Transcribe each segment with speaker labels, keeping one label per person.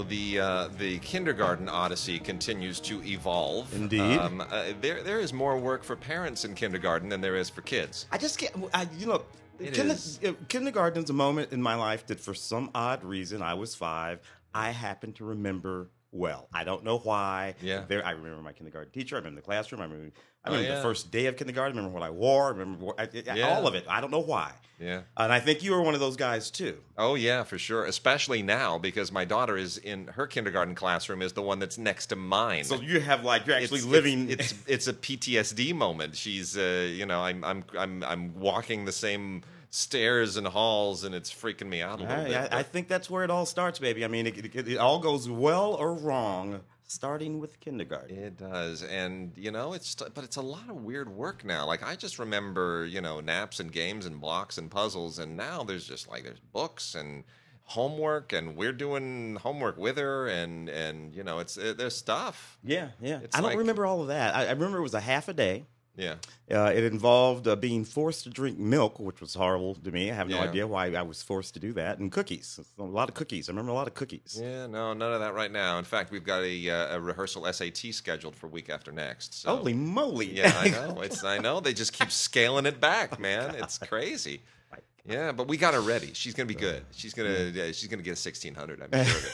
Speaker 1: so the uh, the kindergarten odyssey continues to evolve.
Speaker 2: Indeed.
Speaker 1: um, uh, there there is more work for parents in kindergarten than there is for kids.
Speaker 2: I just can't. I, you know,
Speaker 1: It
Speaker 2: kinder,
Speaker 1: is.
Speaker 2: kindergarten's a moment in my life that, for some odd reason, I was five. I happen to remember well. I don't know why.
Speaker 1: Yeah.
Speaker 2: There, I remember my kindergarten teacher. I remember the classroom. I remember. I
Speaker 1: Oh,
Speaker 2: remember
Speaker 1: yeah.
Speaker 2: the first day of kindergarten. I remember what I wore. I remember what, I,
Speaker 1: Yeah.
Speaker 2: all of it. I don't know why.
Speaker 1: Yeah.
Speaker 2: And I think you were one of those guys too.
Speaker 1: Oh yeah, for sure. Especially now because my daughter is in her kindergarten classroom is the one that's next to mine.
Speaker 2: So you have like you're actually
Speaker 1: it's,
Speaker 2: living.
Speaker 1: It's, it's it's a PTSD moment. She's uh, you know I'm I'm I'm I'm walking the same stairs and halls, and it's freaking me out a little bit.
Speaker 2: I, I, I think that's where it all starts, baby. I mean, it, it, it all goes well or wrong, starting with kindergarten.
Speaker 1: It does, and you know, it's but it's a lot of weird work now. Like I just remember, you know, naps and games and blocks and puzzles, and now there's just like there's books and homework, and we're doing homework with her, and and you know, it's it, there's stuff.
Speaker 2: Yeah, yeah.
Speaker 1: It's
Speaker 2: I don't
Speaker 1: like-
Speaker 2: remember all of that. I, I remember it was a half a day.
Speaker 1: Yeah,
Speaker 2: Uh, it involved uh, being forced to drink milk, which was horrible to me. I have no
Speaker 1: Yeah.
Speaker 2: idea why I was forced to do that. And cookies, a lot of cookies. I remember a lot of cookies.
Speaker 1: yeah, no, none of that right now. In fact, we've got a, uh, a rehearsal SAT scheduled for week after next. So.
Speaker 2: Holy moly!
Speaker 1: Yeah, I know. It's I know. They just keep scaling it back, man. It's crazy. Yeah, but we got her ready. She's gonna be good. She's gonna yeah, she's gonna get a sixteen hundred. I'm sure of it.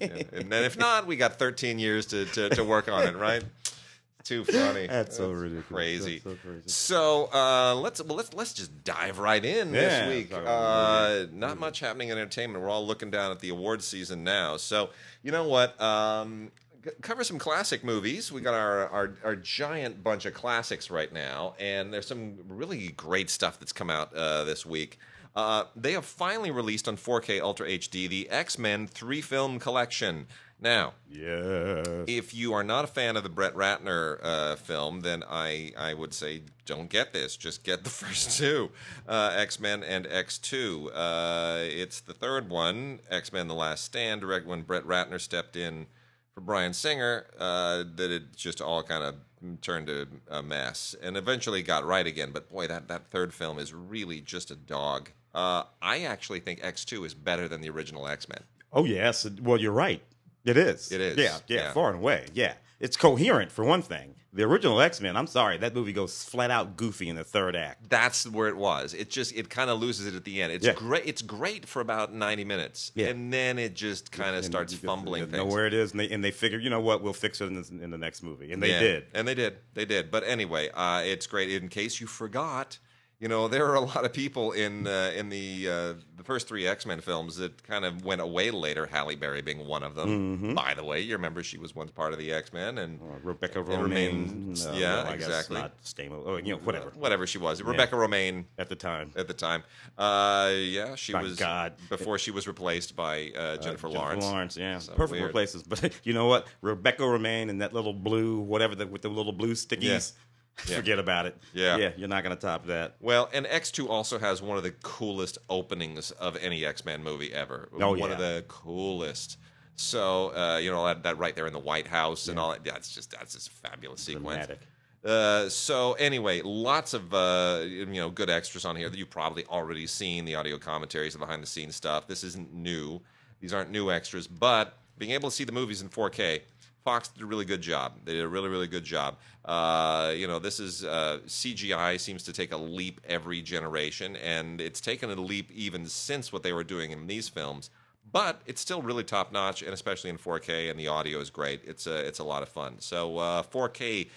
Speaker 1: Yeah. yeah. And then if not, we got thirteen years to, to, to work on it. Right? Too funny.
Speaker 2: That's so ridiculous.
Speaker 1: Crazy.
Speaker 2: That's so crazy.
Speaker 1: So uh, let's well let's let's just dive right in
Speaker 2: Yeah,
Speaker 1: this week. Uh, not much happening in entertainment. We're all looking down at the awards season now. So you know what? Um, cover some classic movies. We got our, our our giant bunch of classics right now, and there's some really great stuff that's come out uh, this week. Uh, they have finally released on 4K Ultra HD the X Men three film collection. Now,
Speaker 2: Yes.
Speaker 1: if you are not a fan of the Brett Ratner uh, film, then I, I would say don't get this. Just get the first two uh, X Men and X Two. Uh, it's the third one, X Men: The Last Stand, direct when Brett Ratner stepped in for Bryan Singer, uh, that it just all kind of turned to a mess, and eventually got right again. But boy, that that third film is really just a dog. Uh, I actually think X Two is better than the original X Men.
Speaker 2: Oh yes. Well, you're right. It is.
Speaker 1: It is,
Speaker 2: Yeah, yeah,
Speaker 1: yeah.
Speaker 2: far and away. Yeah. It's coherent for one thing. The original X Men. I'm sorry, that movie goes flat out goofy in the third act.
Speaker 1: that's where it was. It just it kind of loses it at the end. It's
Speaker 2: Yeah.
Speaker 1: great. It's great for about ninety minutes,
Speaker 2: Yeah.
Speaker 1: and then it just kind of starts
Speaker 2: you
Speaker 1: fumbling things.
Speaker 2: Know where it is, and they and they figure, you know what, we'll fix it in, this, in the next movie, and they
Speaker 1: Yeah,
Speaker 2: did.
Speaker 1: and they did, they did. But anyway, uh, it's great. In case you forgot, you know there are a lot of people in uh, in the uh, the first three X Men films that kind of went away later. Halle Berry being one of them.
Speaker 2: Mm-hmm.
Speaker 1: By the way, you remember she was once part of the X Men, and
Speaker 2: Uh, Rebecca
Speaker 1: It Romijn.
Speaker 2: no,
Speaker 1: yeah,
Speaker 2: no,
Speaker 1: exactly.
Speaker 2: Not Stamos. Oh, you know, whatever.
Speaker 1: whatever she was, Rebecca Romijn.
Speaker 2: At the time,
Speaker 1: At the time, uh, yeah, she
Speaker 2: My
Speaker 1: was
Speaker 2: God.
Speaker 1: before she was replaced by uh, Jennifer
Speaker 2: Uh,
Speaker 1: Lawrence.
Speaker 2: Lawrence, yeah,
Speaker 1: So
Speaker 2: perfect
Speaker 1: weird.
Speaker 2: replaces. But you know what? Rebecca Romijn and that little blue, whatever the, with the little blue stickies.
Speaker 1: Yeah.
Speaker 2: Forget about it.
Speaker 1: Yeah.
Speaker 2: yeah, you're not gonna top that.
Speaker 1: Well, and X2 also has one of the coolest openings of any X Men movie ever.
Speaker 2: Oh,
Speaker 1: one
Speaker 2: yeah.
Speaker 1: of the coolest. So, uh, you know, that, that right there in the White House and all that. That's just that's just a fabulous sequence.
Speaker 2: Dramatic.
Speaker 1: Uh, so anyway, lots of uh, you know good extras on here that you've probably already seen. The audio commentaries, and behind the scenes stuff. This isn't new. These aren't new extras, but being able to see the movies in 4K, Fox did a really good job. They did a really really good job. Uh, you know, this is uh, CGI seems to take a leap every generation, and it's taken a leap even since what they were doing in these films. But it's still really top notch, and especially in 4K, and the audio is great. It's a it's a lot of fun. So uh, 4K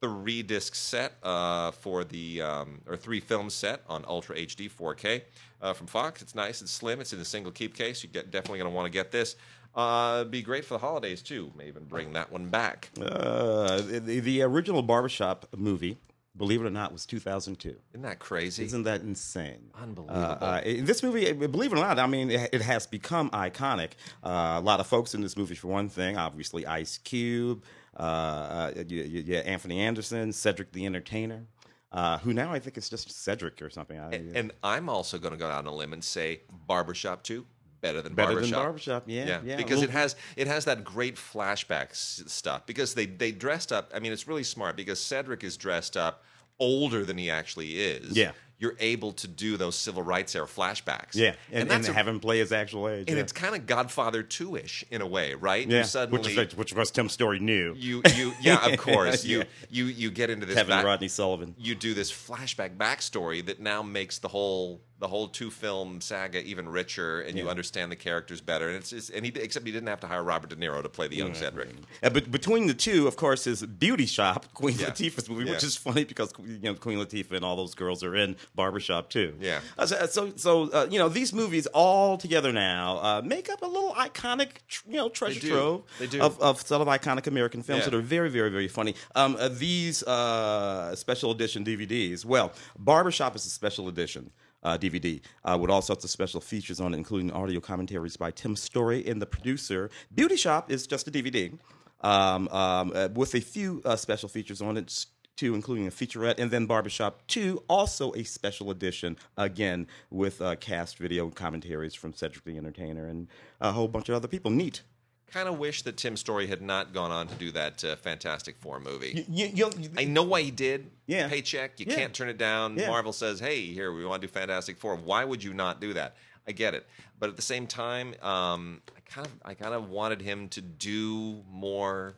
Speaker 1: three disc set uh, for the um, or three film set on Ultra HD 4K uh, from Fox. It's nice. It's slim. It's in a single keep case. You get definitely going to want to get this. Uh, be great for the holidays too. May even bring that one back.
Speaker 2: Uh, the, the original Barbershop movie, believe it or not, was 2002.
Speaker 1: Isn't that crazy?
Speaker 2: Isn't that insane?
Speaker 1: Unbelievable.
Speaker 2: Uh, uh, in this movie, uh, believe it or not, I mean, it, it has become iconic. Uh, a lot of folks in this movie, for one thing, obviously Ice Cube, uh, uh, yeah, yeah, Anthony Anderson, Cedric the Entertainer, uh, who now I think is just Cedric or something. I,
Speaker 1: and, and I'm also going to go out on a limb and say Barbershop 2 better than
Speaker 2: better
Speaker 1: Barbershop.
Speaker 2: than Barbershop, yeah,
Speaker 1: Yeah,
Speaker 2: yeah.
Speaker 1: because
Speaker 2: a
Speaker 1: it has it has that great flashback s- stuff. Because they they dressed up. I mean, it's really smart because Cedric is dressed up older than he actually is.
Speaker 2: Yeah.
Speaker 1: you're able to do those civil rights era flashbacks.
Speaker 2: Yeah, and, and, and
Speaker 1: a-
Speaker 2: have him play his actual age.
Speaker 1: and
Speaker 2: yeah.
Speaker 1: it's kind of Godfather two ish in a way, right?
Speaker 2: yeah,
Speaker 1: You suddenly
Speaker 2: which, which was Tim Story knew.
Speaker 1: you you yeah of course you you you get into this
Speaker 2: Kevin
Speaker 1: back-
Speaker 2: Rodney Sullivan.
Speaker 1: you do this flashback backstory that now makes the whole the whole two film saga even richer, and you understand the characters better. And it's just, and he except he didn't have to hire Robert De Niro to play the young Cedric.
Speaker 2: Uh, but between the two, of course, is Beauty Shop, Queen
Speaker 1: Yeah.
Speaker 2: Latifah's movie,
Speaker 1: Yeah.
Speaker 2: which is funny because you know Queen Latifah and all those girls are in Barbershop too.
Speaker 1: Yeah.
Speaker 2: Uh, so so, so, uh, you know these movies all together now uh, make up a little iconic, tr- you know, treasure trove
Speaker 1: They do.
Speaker 2: of of sort of iconic American films
Speaker 1: Yeah.
Speaker 2: that are very very very funny. Um, uh, these uh, special edition DVDs, well, Barbershop is a special edition. Uh, DVD uh, with all sorts of special features on it, including audio commentaries by Tim Story and the producer. Beauty Shop is just a DVD um, um, uh, with a few uh, special features on it too, including a featurette, and then Barbershop 2, also a special edition, again, with uh, cast video commentaries from Cedric the Entertainer and a whole bunch of other people. Neat.
Speaker 1: Kind of wish that Tim Story had not gone on to do that uh, Fantastic Four movie.
Speaker 2: You, you, you,
Speaker 1: I know why he did.
Speaker 2: Yeah.
Speaker 1: Paycheck. You
Speaker 2: Yeah.
Speaker 1: can't turn it down.
Speaker 2: Yeah.
Speaker 1: Marvel says, hey, here, we want to do Fantastic Four. Why would you not do that? I get it. But at the same time, um, I kind of I kind of wanted him to do more,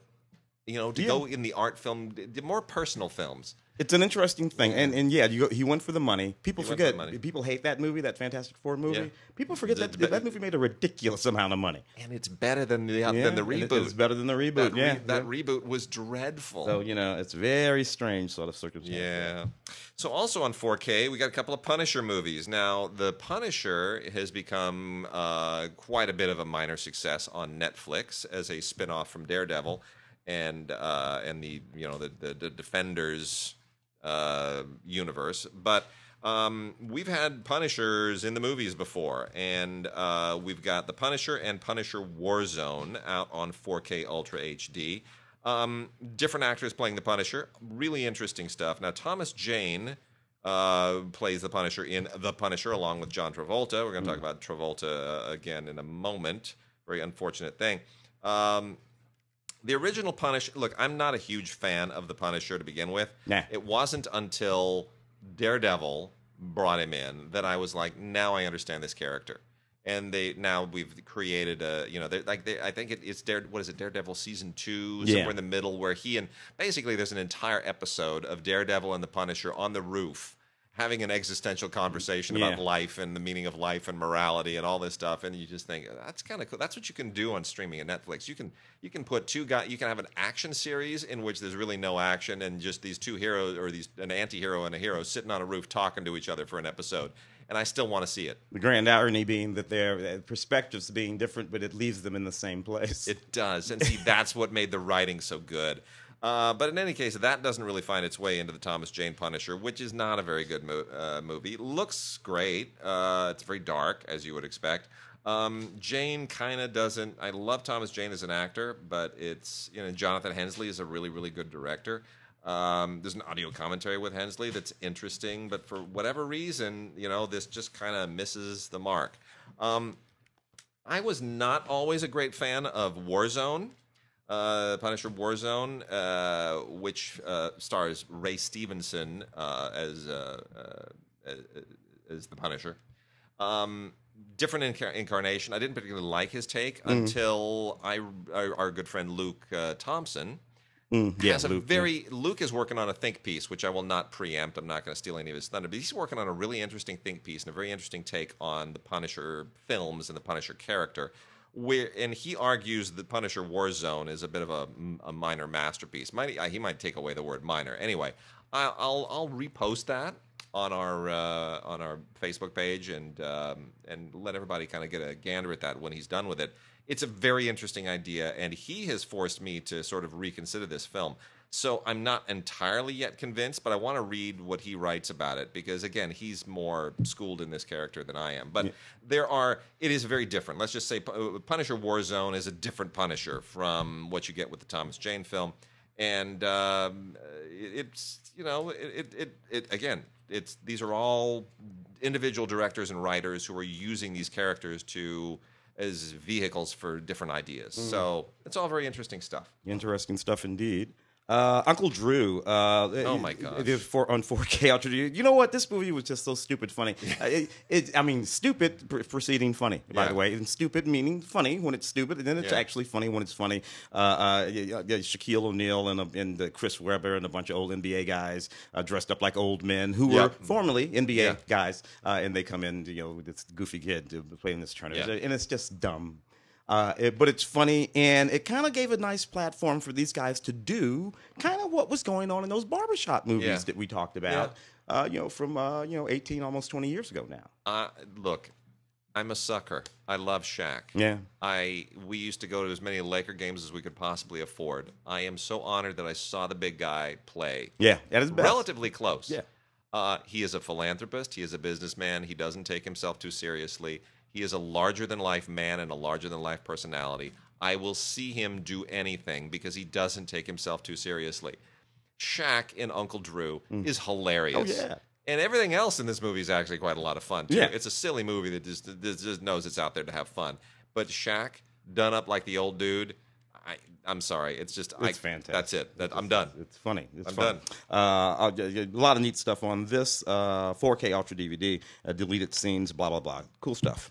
Speaker 1: you know, to
Speaker 2: Yeah.
Speaker 1: go in the art film, more personal films.
Speaker 2: It's an interesting thing, and and yeah, you go, he went for the money. People
Speaker 1: He went for
Speaker 2: forget.
Speaker 1: the money.
Speaker 2: People hate that movie, that Fantastic Four movie.
Speaker 1: Yeah.
Speaker 2: People forget that that movie made a ridiculous amount of money.
Speaker 1: And it's better than the,
Speaker 2: Yeah,
Speaker 1: than the
Speaker 2: and it-
Speaker 1: reboot.
Speaker 2: It's better than the reboot.
Speaker 1: that
Speaker 2: yeah,
Speaker 1: that reboot was dreadful.
Speaker 2: so you know, it's very strange sort of circumstance.
Speaker 1: Yeah. So also on 4K, we got a couple of Punisher movies. Now, The Punisher has become uh, quite a bit of a minor success on Netflix as a spin-off from Daredevil, and uh, and the you know the the, the Defenders uh, universe, but. Um, we've had Punishers in the movies before, and uh, we've got The Punisher and Punisher Warzone out on 4K Ultra HD. Um, different actors playing the Punisher. Really interesting stuff. Now, Thomas Jane uh, plays the Punisher in The Punisher along with John Travolta. We're going to talk about Travolta uh, again in a moment. Very unfortunate thing. Um, the original Punisher. Look, I'm not a huge fan of the Punisher to begin with.
Speaker 2: Nah.
Speaker 1: It wasn't until Daredevil brought him in that I was like, now I understand this character. And they now we've created a you know they're like they, I think it, it's Dare what is it Daredevil season two
Speaker 2: Yeah.
Speaker 1: somewhere in the middle where he and basically there's an entire episode of Daredevil and the Punisher on the roof having an existential conversation about life and the meaning of life and morality and all this stuff and you just think that's kind of cool that's what you can do on streaming and netflix you can you can put two guys you can have an action series in which there's really no action and just these two heroes or these an anti-hero and a hero sitting on a roof talking to each other for an episode and i still want to see it
Speaker 2: The grand irony being that their perspectives being different, but it leaves them in the same place.
Speaker 1: It does, and see that's what made the writing so good. Uh, but in any case, that doesn't really find its way into the Thomas Jane Punisher, which is not a very good mo- uh, movie. Looks great. Uh, it's very dark, as you would expect. Um, Jane kind of doesn't. I love Thomas Jane as an actor, but it's you know Jonathan Hensleigh is a really really good director. Um, there's an audio commentary with Hensleigh that's interesting, but for whatever reason, you know, this just kind of misses the mark. Um, I was not always a great fan of Warzone, uh, Punisher Warzone, uh, which uh, stars Ray Stevenson uh, as, uh, uh, as as the Punisher. Um, different incar- incarnation. I didn't particularly like his take until I our, our good friend Luke uh, Thompson
Speaker 2: Mm, yeah,
Speaker 1: has a
Speaker 2: Luke, yeah.
Speaker 1: very Luke is working on a think piece, which I will not preempt. I'm not going to steal any of his thunder, but he's working on a really interesting think piece and a very interesting take on the Punisher films and the Punisher character. Where and he argues the Punisher Warzone is a bit of a, a minor masterpiece. Might he might take away the word minor. Anyway, I'll I'll, I'll repost that on our uh, on our Facebook page and um, and let everybody kind of get a gander at that when he's done with it. It's a very interesting idea, and he has forced me to sort of reconsider this film. So I'm not entirely yet convinced, but I want to read what he writes about it because again, he's more schooled in this character than I am. But there are it is very different. Let's just say Pu- Punisher Warzone is a different Punisher from what you get with the Thomas Jane film, and um, it's you know it, it it it again it's these are all individual directors and writers who are using these characters to as vehicles for different ideas. So it's all very interesting stuff.
Speaker 2: Interesting stuff indeed. Uh, Uncle Drew. Uh,
Speaker 1: Oh, my
Speaker 2: god!
Speaker 1: gosh.
Speaker 2: It is for on 4K Ultra. You know what? This movie was just so stupid funny. Uh, it, it, I mean, stupid pr- preceding funny. By
Speaker 1: Yeah.
Speaker 2: the way, and stupid meaning funny when it's stupid, and then it's
Speaker 1: Yeah.
Speaker 2: actually funny when it's funny. Uh, uh, Shaquille O'Neal and, uh, and uh, Chris Webber and a bunch of old NBA guys uh, dressed up like old men who were formerly NBA guys, uh, and they come in, you know, with this goofy kid playing this tournament, and it's just dumb. Uh, it- but it's funny, and it kind of gave a nice platform for these guys to do kind of what was going on in those barbershop movies
Speaker 1: Yeah.
Speaker 2: that we talked about. Uh, you know, from uh, you know, eighteen, almost twenty years ago now.
Speaker 1: Uh, look, I'm a sucker. I love Shaq.
Speaker 2: Yeah.
Speaker 1: I we used to go to as many Laker games as we could possibly afford. I am so honored that I saw the big guy play.
Speaker 2: Yeah, at his best.
Speaker 1: Relatively close.
Speaker 2: Yeah.
Speaker 1: Uh, he is a philanthropist. He is a businessman. He doesn't take himself too seriously. He is a larger than life man and a larger than life personality. I will see him do anything because he doesn't take himself too seriously. Shaq in Uncle Drew is hilarious.
Speaker 2: Mm. Oh, yeah.
Speaker 1: And everything else in this movie is actually quite a lot of fun too.
Speaker 2: Yeah.
Speaker 1: It's a silly movie that just, just knows it's out there to have fun. But Shaq done up like the old dude, I, I'm sorry. It's just I,
Speaker 2: fantastic.
Speaker 1: That's it. That, I'm done.
Speaker 2: It's funny. It's
Speaker 1: I'm
Speaker 2: fun.
Speaker 1: done.
Speaker 2: Uh, I'll- yeah, yeah, a lot of neat stuff on this uh, 4K Ultra DVD. Uh, deleted scenes, blah blah blah. Cool stuff.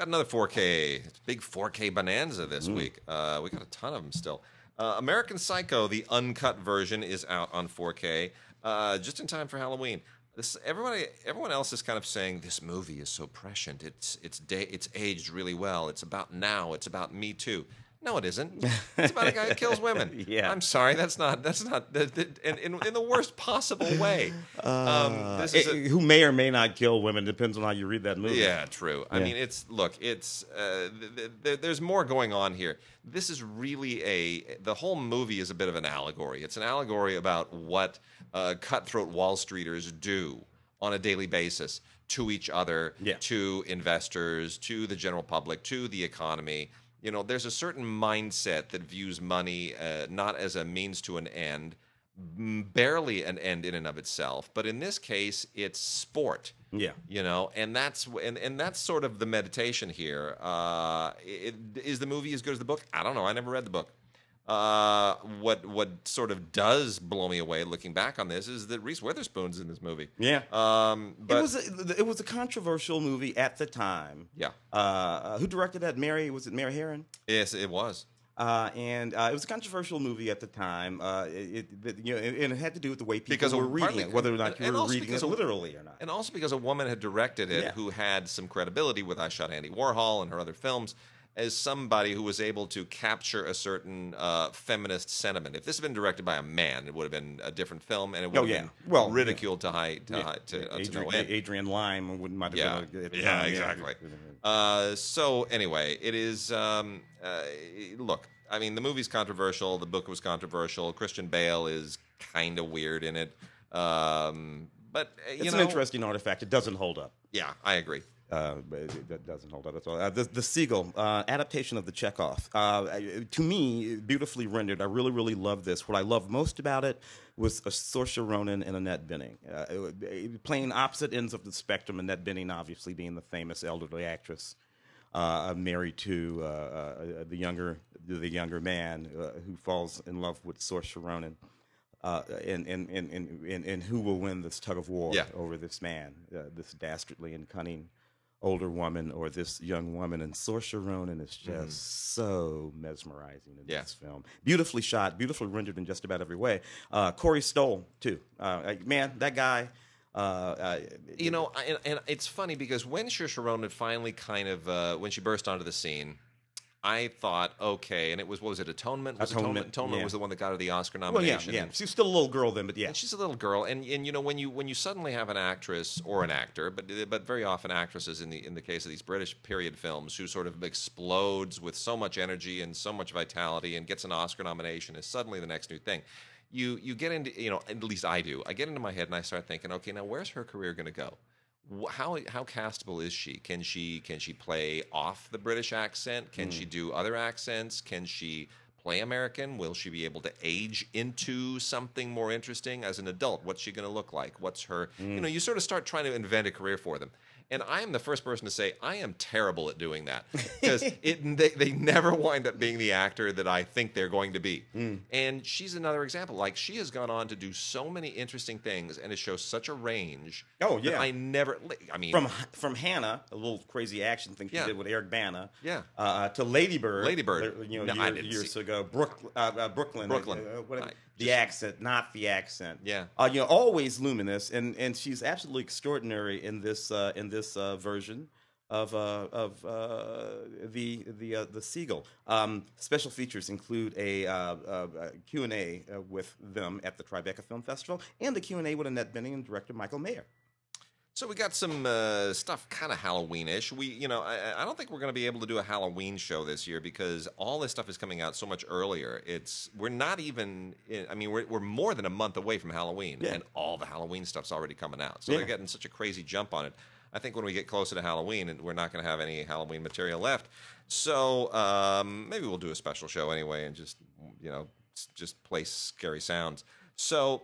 Speaker 1: Got another 4K, big 4K bonanza this
Speaker 2: Mm.
Speaker 1: week. Uh, we got a ton of them still. Uh, American Psycho, the uncut version, is out on 4K uh, just in time for Halloween. This everybody, everyone else is kind of saying this movie is so prescient. It's it's da- it's aged really well. It's about now. It's about Me Too. No, it isn't. It's about a guy who kills women.
Speaker 2: Yeah.
Speaker 1: I'm sorry. That's not. That's not. That, that, in, in, in the worst possible way. um, this is
Speaker 2: Uh,
Speaker 1: a-
Speaker 2: who may or may not kill women depends on how you read that movie.
Speaker 1: yeah, true. I mean, it's look, it's uh, th- th- th- there's more going on here. This is really a the whole movie is a bit of an allegory. It's an allegory about what uh, cutthroat Wall Streeters do on a daily basis to each other,
Speaker 2: Yeah.
Speaker 1: to investors, to the general public, to the economy. You know, there's a certain mindset that views money uh, not as a means to an end, barely an end in and of itself, but in this case, it's sport.
Speaker 2: Yeah.
Speaker 1: you know and that's and, and that's sort of the meditation here. Uh it, is the movie as good as the book? I don't know. I never read the book uh what what sort of does blow me away looking back on this is that reese witherspoon's in this movie
Speaker 2: Yeah.
Speaker 1: um but
Speaker 2: it was a, it was a controversial movie at the time.
Speaker 1: yeah
Speaker 2: Uh, who directed that? Mary was it Mary Harron?
Speaker 1: yes it was
Speaker 2: Uh, and uh, it was a controversial movie at the time. Uh, it, it, you know, and it had to do with the way people
Speaker 1: Because
Speaker 2: were reading
Speaker 1: partly-
Speaker 2: it, whether or not you were reading it literally or not.
Speaker 1: and also because a woman had directed it
Speaker 2: Yeah.
Speaker 1: who had some credibility with I Shot Andy Warhol and her other films as somebody who was able to capture a certain uh, feminist sentiment. If this had been directed by a man, it would have been a different film, and it would
Speaker 2: Oh,
Speaker 1: have
Speaker 2: yeah.
Speaker 1: been
Speaker 2: well,
Speaker 1: ridiculed to high to,
Speaker 2: yeah.
Speaker 1: high, to, uh, to
Speaker 2: Adrian,
Speaker 1: no end.
Speaker 2: Adrian Lyne wouldn't might have
Speaker 1: Yeah,
Speaker 2: been a,
Speaker 1: yeah,
Speaker 2: time,
Speaker 1: exactly. Uh, so anyway, it is. Um, uh, look, I mean, the movie's controversial. The book was controversial. Christian Bale is kind of weird in it. Um, but uh,
Speaker 2: It's
Speaker 1: know,
Speaker 2: an interesting artifact. It doesn't hold up.
Speaker 1: Yeah, I agree.
Speaker 2: Uh, that doesn't hold up. That's all. Uh, the, the Seagull uh, adaptation of the Chekhov. Uh, to me, beautifully rendered. I really, really love this. What I love most about it was a Saoirse Ronan and Annette Bening, uh, playing opposite ends of the spectrum. Annette Bening, obviously, being the famous elderly actress. Uh, married to uh, uh, the younger the younger man uh, who falls in love with Saoirse Ronan. Uh, and, and, and, and, who will win this tug of war over this man, uh, this dastardly and cunning older woman or this young woman. And Saoirse Ronan is just so mesmerizing in
Speaker 1: Yeah.
Speaker 2: this film. Beautifully shot, beautifully rendered in just about every way. Uh, Corey Stoll, too. Uh, man, that guy. Uh, uh,
Speaker 1: You know, and, and it's funny because when Saoirse Ronan finally kind of uh, when she burst onto the scene, I thought, okay, and it was what was it Atonement? Was
Speaker 2: Atonement,
Speaker 1: Atonement
Speaker 2: yeah.
Speaker 1: was the one that got her the Oscar
Speaker 2: well, yeah,
Speaker 1: nomination.
Speaker 2: yeah. She's still a little girl then, but yeah.
Speaker 1: And she's a little girl, and, and you know when you when you suddenly have an actress or an actor, but but very often actresses in the in the case of these British period films who sort of explodes with so much energy and so much vitality and gets an Oscar nomination is suddenly the next new thing. You you get into you know at least I do. I get into my head and I start thinking, okay, now where's her career going to go? How how castable is she? Can she can she play off the British accent? Can she hmm. do other accents? Can she play American? Will she be able to age into something more interesting as an adult? What's she going to look like? What's her? You hmm. know, you sort of start trying to invent a career for them. And I am the first person to say I am terrible at doing that because it they, they never wind up being the actor that I think they're going to be.
Speaker 2: Mm.
Speaker 1: And she's another example. Like she has gone on to do so many interesting things and to show such a range.
Speaker 2: Oh,
Speaker 1: that
Speaker 2: yeah.
Speaker 1: I never. I mean,
Speaker 2: From from Hannah, a little crazy action thing she
Speaker 1: Yeah.
Speaker 2: did with Eric Bana.
Speaker 1: Yeah.
Speaker 2: Uh, to Lady Bird.
Speaker 1: Lady Bird.
Speaker 2: uh, You know,
Speaker 1: No,
Speaker 2: year- years
Speaker 1: see-
Speaker 2: ago. Brook, uh, uh, Brooklyn.
Speaker 1: Brooklyn.
Speaker 2: Uh, what-
Speaker 1: I
Speaker 2: the accent, not the accent.
Speaker 1: Yeah.
Speaker 2: Uh, you know, always luminous, and and she's absolutely extraordinary in this uh, in this uh, version of uh, of uh, the the uh, the Seagull. Um, special features include a Q and A with them at the Tribeca Film Festival, and a Q and A with Annette Bening and director Michael Mayer.
Speaker 1: So we got some uh, stuff kind of Halloweenish. We, you know, I, I don't think we're going to be able to do a Halloween show this year because all this stuff is coming out so much earlier. It's we're not even. In, I mean, we're we're more than a month away from Halloween,
Speaker 2: Yeah.
Speaker 1: and all the Halloween stuff's already coming out. So
Speaker 2: Yeah.
Speaker 1: they're getting such a crazy jump on it. I think when we get closer to Halloween, and we're not going to have any Halloween material left. So um, maybe we'll do a special show anyway, and just you know, just play scary sounds. So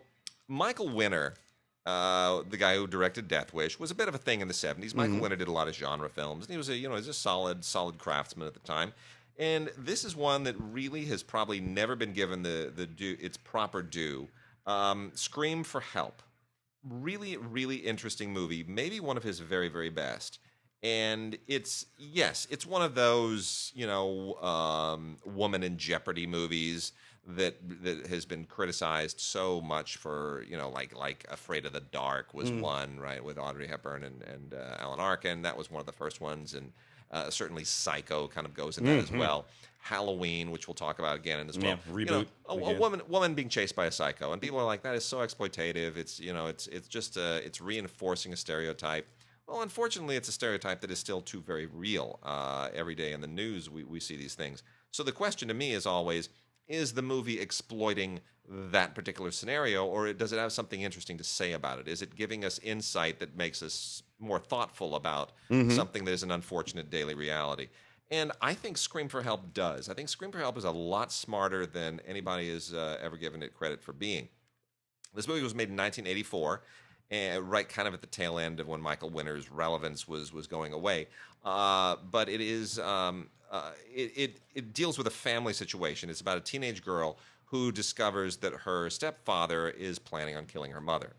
Speaker 1: Michael Winner uh, the guy who directed Death Wish, was a bit of a thing in the 70s. Michael Winner did a lot of genre films, and he was a you know he's a solid solid craftsman at the time. And this is one that really has probably never been given the the due its proper due. Um, Scream for Help, really really interesting movie, maybe one of his very very best. And it's yes, it's one of those you know um, woman in jeopardy movies that that has been criticized so much for you know like like Afraid of the Dark was one right with Audrey Hepburn and and uh, Alan Arkin that was one of the first ones and uh, certainly Psycho kind of goes in that as well. Halloween, which we'll talk about again in as well.
Speaker 2: Yeah,
Speaker 1: You know, a, a woman woman being chased by a psycho, and people are like, that is so exploitative. It's you know, it's it's just uh, it's reinforcing a stereotype. Well, unfortunately, it's a stereotype that is still too very real. Uh, every day in the news, we, we see these things. So the question to me is always: Is the movie exploiting that particular scenario, or does it have something interesting to say about it? Is it giving us insight that makes us more thoughtful about something that is an unfortunate daily reality? And I think Scream for Help does. I think Scream for Help is a lot smarter than anybody has uh, ever given it credit for being. This movie was made in 1984, and right kind of at the tail end of when Michael Winner's relevance was was going away. Uh, but it is um, uh, it, it it deals with a family situation. It's about a teenage girl who discovers that her stepfather is planning on killing her mother,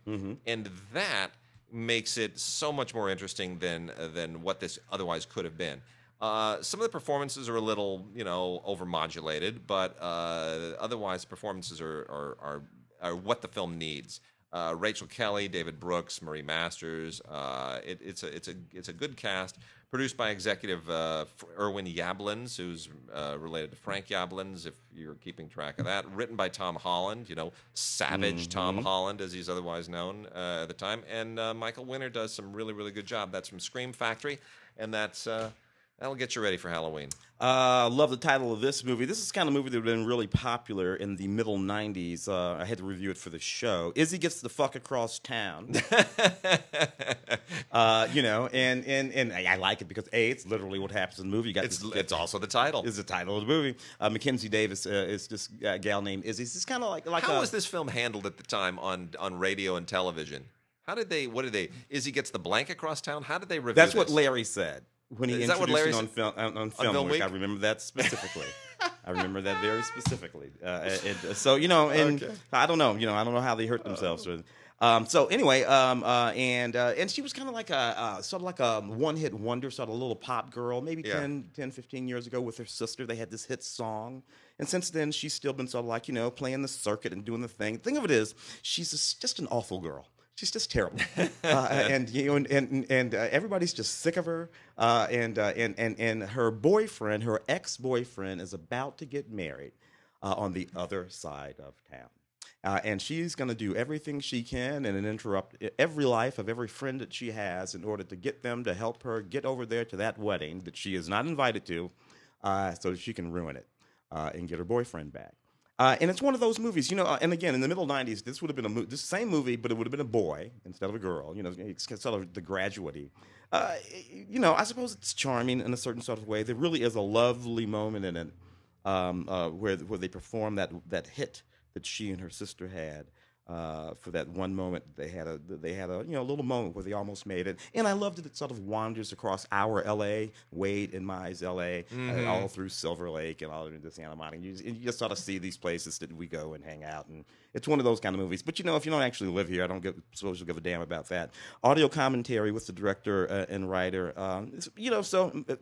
Speaker 1: and that makes it so much more interesting than than what this otherwise could have been. Uh, some of the performances are a little, you know, overmodulated, but uh, otherwise, performances are, are are are what the film needs. Uh, Rachel Kelly, David Brooks, Marie Masters. Uh, it, it's a it's a it's a good cast. Produced by executive uh, Irwin Yablans, who's uh, related to Frank Yablans, if you're keeping track of that. Written by Tom Holland, you know, Savage Tom Holland, as he's otherwise known uh, at the time. And uh, Michael Winner does some really really good job. That's from Scream Factory, and that's uh, that'll get you ready for Halloween.
Speaker 2: Uh, love the title of this movie. This is kind of a movie that would have been really popular in the middle 90s. Uh, I had to review it for the show. Izzy gets the fuck across town. uh, you know, and, and, and I like it because, A, it's literally what happens in the movie. You got
Speaker 1: It's
Speaker 2: this-
Speaker 1: it's also the title.
Speaker 2: is the title of the movie. Uh, Mackenzie Davis uh, is this uh, gal named Izzy. It's kind of like like
Speaker 1: How
Speaker 2: a,
Speaker 1: was this film handled at the time on on radio and television? How did they? What did they? Izzy gets the blank across town. How did they review
Speaker 2: That's what? Larry said when he
Speaker 1: Is that what
Speaker 2: introduced
Speaker 1: Larry
Speaker 2: it on film. On, on film, Week. I remember that specifically. I remember that very specifically. Uh, and, uh, so you know, and I don't know, you know, I don't know how they hurt themselves. with um, so anyway, um, uh, and uh, and she was kind of like a uh, sort of like a one-hit wonder, sort of a little pop girl. Maybe
Speaker 1: Yeah.
Speaker 2: 10, 10, 15 years ago with her sister, they had this hit song. And since then, she's still been sort of like you know playing the circuit and doing the thing. thing of it is, she's just an awful girl. She's just terrible, uh, and you know, and and, and uh, everybody's just sick of her. Uh, and, uh, and and and her boyfriend, her ex-boyfriend, is about to get married uh, on the other side of town. Uh, and she's going to do everything she can and interrupt every life of every friend that she has in order to get them to help her get over there to that wedding that she is not invited to uh, so that she can ruin it uh, and get her boyfriend back. Uh, and it's one of those movies, you know. Uh, and again, in the middle '90s, this would have been a mo- this same movie, but it would have been a boy instead of a girl. You know, instead of the graduate. Uh, you know, I suppose it's charming in a certain sort of way. There really is a lovely moment in it um, uh, where where they perform that that hit that she and her sister had. Uh, for that one moment they had a they had a you know little moment where they almost made it, and I loved that it sort of wanders across our L.A. Wade and Mize L.A. Uh, all through Silver Lake and all into Santa Monica. You, you just sort of see these places that we go and hang out, and it's one of those kind of movies. But you know, if you don't actually live here, I don't suppose you'll give a damn about that. Audio commentary with the director uh, and writer, um, you know, so uh,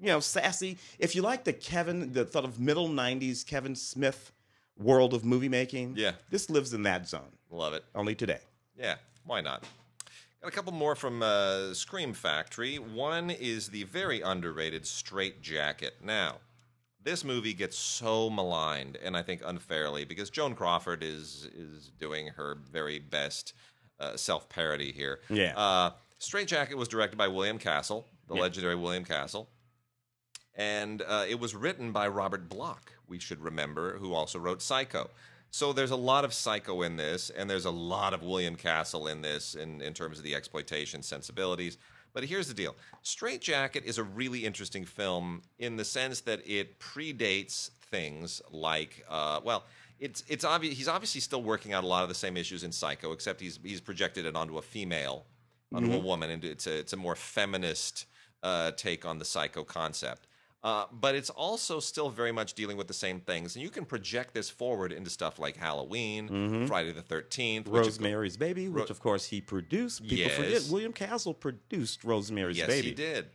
Speaker 2: you know, sassy. If you like the Kevin, the sort of middle '90s Kevin Smith world of movie making,
Speaker 1: Yeah.
Speaker 2: this lives in that zone.
Speaker 1: Love it.
Speaker 2: Only today.
Speaker 1: Yeah, why not? Got a couple more from uh, Scream Factory. One is the very underrated Strait-Jacket. Now, this movie gets so maligned, and I think unfairly, because Joan Crawford is is doing her very best uh, self parody here.
Speaker 2: Yeah.
Speaker 1: Uh, Strait-Jacket was directed by William Castle, the
Speaker 2: Yeah.
Speaker 1: legendary William Castle, and uh, it was written by Robert Bloch. We should remember, who also wrote Psycho. So there's a lot of Psycho in this, and there's a lot of William Castle in this, in in terms of the exploitation sensibilities. But here's the deal: Strait-Jacket is a really interesting film in the sense that it predates things like, uh, well, it's it's obvious he's obviously still working out a lot of the same issues in Psycho, except he's he's projected it onto a female, onto a woman, and it's a it's a more feminist uh, take on the Psycho concept. Uh, but it's also still very much dealing with the same things, and you can project this forward into stuff like Halloween, Friday the Thirteenth,
Speaker 2: Rosemary's Baby, which of course he produced. People forget William Castle produced Rosemary's
Speaker 1: Yes,
Speaker 2: Baby.
Speaker 1: he did.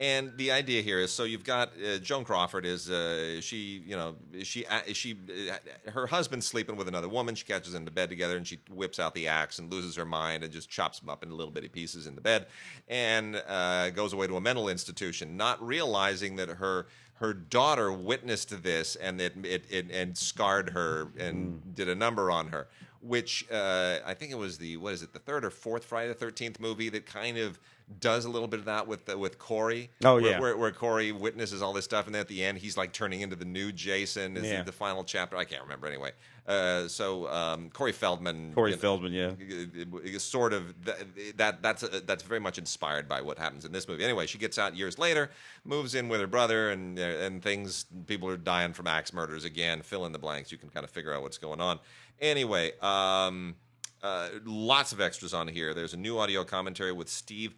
Speaker 1: And the idea here is so you've got uh, Joan Crawford is uh, she you know she uh, she uh, her husband's sleeping with another woman she catches into bed together and she whips out the axe and loses her mind and just chops him up into little bitty pieces in the bed and uh, goes away to a mental institution not realizing that her her daughter witnessed this and it, it, it and scarred her and
Speaker 2: Mm.
Speaker 1: did a number on her which uh, I think it was the what is it the third or fourth Friday the Thirteenth movie that kind of does a little bit of that with uh, with Corey.
Speaker 2: Oh,
Speaker 1: where,
Speaker 2: yeah.
Speaker 1: where, where Corey witnesses all this stuff, and then at the end he's like turning into the new Jason. Is
Speaker 2: Yeah.
Speaker 1: the final chapter? I can't remember anyway. Uh, so um, Corey Feldman,
Speaker 2: Corey
Speaker 1: you know,
Speaker 2: Feldman, yeah.
Speaker 1: sort of th- that that's uh, that's very much inspired by what happens in this movie. Anyway, she gets out years later, moves in with her brother, and uh, and things. People are dying from axe murders again. Fill in the blanks. You can kind of figure out what's going on. Anyway, um, uh, lots of extras on here. There's a new audio commentary with Steve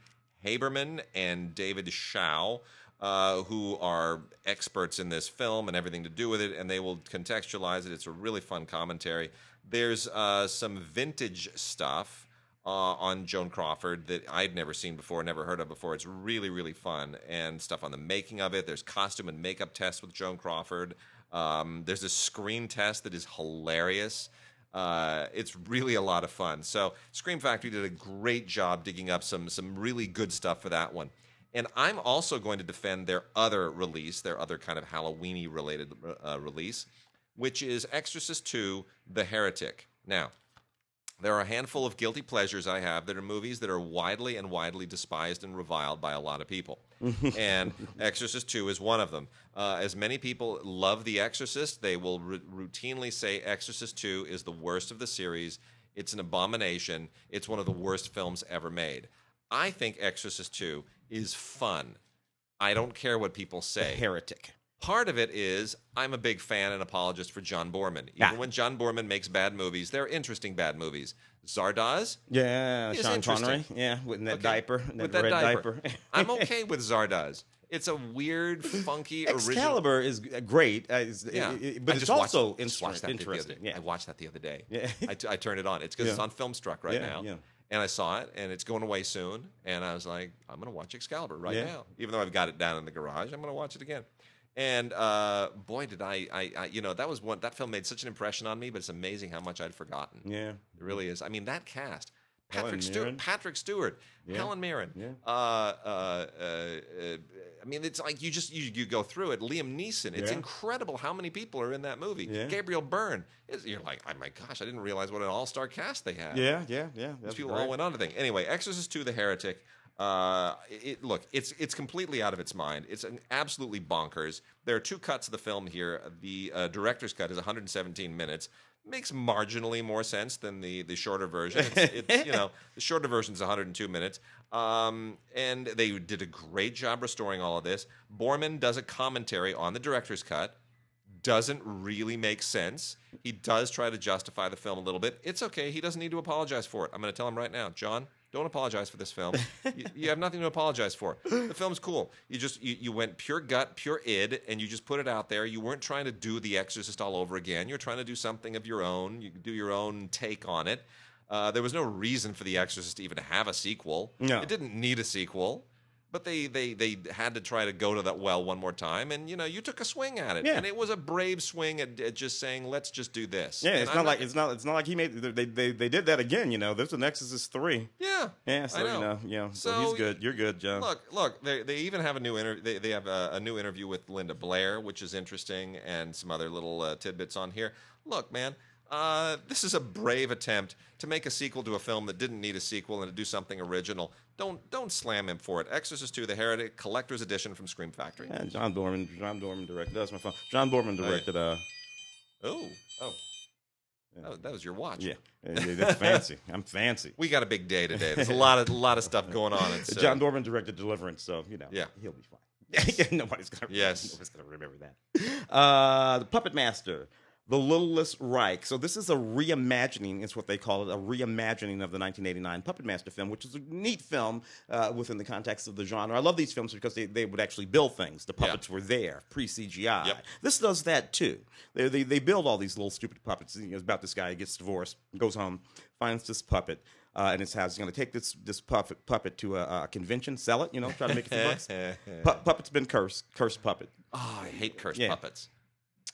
Speaker 1: Haberman and David Schow. Uh, who are experts in this film and everything to do with it, and they will contextualize it. It's a really fun commentary. There's uh, some vintage stuff uh, on Joan Crawford that I'd never seen before, never heard of before. It's really, really fun, and stuff on the making of it. There's costume and makeup tests with Joan Crawford. Um, there's a screen test that is hilarious. Uh, it's really a lot of fun. So Scream Factory did a great job digging up some some really good stuff for that one. And I'm also going to defend their other release, their other kind of Halloweeny related uh, release, which is Exorcist II: The Heretic. Now, there are a handful of guilty pleasures I have that are movies that are widely and widely despised and reviled by a lot of people. and Exorcist 2 is one of them. Uh, as many people love The Exorcist, they will r- routinely say Exorcist 2 is the worst of the series. It's an abomination. It's one of the worst films ever made. I think Exorcist 2 is fun. I don't care what people say.
Speaker 2: Heretic.
Speaker 1: Part of it is I'm a big fan and apologist for John Boorman. Even
Speaker 2: Yeah.
Speaker 1: when John Boorman makes bad movies, they're interesting bad movies. Zardoz,
Speaker 2: Yeah,
Speaker 1: It's
Speaker 2: Sean. Connery. Yeah, with that
Speaker 1: Okay.
Speaker 2: diaper, that
Speaker 1: with that
Speaker 2: red
Speaker 1: diaper.
Speaker 2: diaper.
Speaker 1: I'm okay with Zardoz. It's a weird, funky, original.
Speaker 2: Excalibur is great, uh, it's-
Speaker 1: Yeah,
Speaker 2: it- it-
Speaker 1: I
Speaker 2: but it's also
Speaker 1: watched
Speaker 2: inter-
Speaker 1: that
Speaker 2: interesting. Yeah,
Speaker 1: I watched that the other day.
Speaker 2: Yeah.
Speaker 1: I, t- I turned it on. It's because it's
Speaker 2: Yeah.
Speaker 1: on Filmstruck right
Speaker 2: Yeah,
Speaker 1: now.
Speaker 2: yeah.
Speaker 1: And I saw it, and it's going away soon. And I was like, I'm going to watch Excalibur right now, even though I've got it down in the garage. I'm going to watch it again. And uh, boy, did I, I, I, you know, that was one. That film made such an impression on me. But it's amazing how much I'd forgotten.
Speaker 2: yeah.
Speaker 1: It really is. I mean, that cast. Patrick Stewart, Patrick Stewart,
Speaker 2: Yeah.
Speaker 1: Helen Mirren.
Speaker 2: Yeah.
Speaker 1: Uh, uh, uh, I mean, it's like you just you, you go through it. Liam Neeson. It's
Speaker 2: Yeah.
Speaker 1: incredible how many people are in that movie.
Speaker 2: Yeah.
Speaker 1: Gabriel Byrne. It's, you're like, oh my gosh, I didn't realize what an all star cast they had.
Speaker 2: Yeah, yeah, yeah.
Speaker 1: These people
Speaker 2: great.
Speaker 1: all went on to think. Anyway, Exorcist II: The Heretic. Uh, it, look, it's it's completely out of its mind. It's an absolutely bonkers. There are two cuts of the film here. The uh, director's cut is 117 minutes. Makes marginally more sense than the the shorter version. It's, it's you know the shorter version is 102 minutes. Um, and they did a great job restoring all of this. Boorman does a commentary on the director's cut doesn't really make sense. He does try to justify the film a little bit. It's okay. He doesn't need to apologize for it. I'm going to tell him right now, John. Don't apologize for this film. you, you have nothing to apologize for. The film's cool. You just you, you went pure gut, pure id, and you just put it out there. You weren't trying to do The Exorcist all over again. You're trying to do something of your own. You do your own take on it. Uh, there was no reason for The Exorcist to even have a sequel.
Speaker 2: No.
Speaker 1: It didn't need a sequel. But they, they they had to try to go to that well one more time, and you know you took a swing at it,
Speaker 2: Yeah.
Speaker 1: and it was a brave swing at, at just saying let's just do this.
Speaker 2: Yeah,
Speaker 1: And
Speaker 2: it's
Speaker 1: I'm
Speaker 2: not like it's not it's not like he made they they, they did that again. You know, there's an Exorcist three.
Speaker 1: yeah
Speaker 2: Yeah, so
Speaker 1: I
Speaker 2: you know, know, so,
Speaker 1: So,
Speaker 2: he's good. You're good, John.
Speaker 1: Look, look. They, they even have a new inter- they, they have a, a new interview with Linda Blair, which is interesting, and some other little uh, tidbits on here. Look, man, uh, this is a brave attempt to make a sequel to a film that didn't need a sequel and to do something original. Don't don't slam him for it. Exorcist II: The Heretic Collector's Edition from Scream Factory.
Speaker 2: Yeah, John Dorman. John Dorman directed. That's my phone. John Dorman directed. Uh,
Speaker 1: Oh, oh, that, was- that was your watch.
Speaker 2: yeah, that's fancy. I'm fancy.
Speaker 1: We got a big day today. There's a lot of a lot of stuff going on. It's, uh,
Speaker 2: John Dorman directed Deliverance, so you know,
Speaker 1: Yeah.
Speaker 2: he'll be fine. nobody's gonna.
Speaker 1: Yes.
Speaker 2: nobody's gonna remember that. Uh, the Puppet Master, The Littlest Reich. So this is a reimagining. Is what they call it, a reimagining of the 1989 Puppet Master film, which is a neat film uh, within the context of the genre. I love these films because they, they would actually build things. The puppets were there, pre CGI.
Speaker 1: Yep.
Speaker 2: This does that too. They, they they build all these little stupid puppets. You know, It's about this guy who gets divorced, goes home, finds this puppet. Uh, in his house, he's going to take this this puppet puppet to a, a convention, sell it, you know, try to make a few bucks. Pu- puppet's been cursed, cursed puppet,
Speaker 1: Oh, I hate cursed
Speaker 2: Yeah.
Speaker 1: puppets.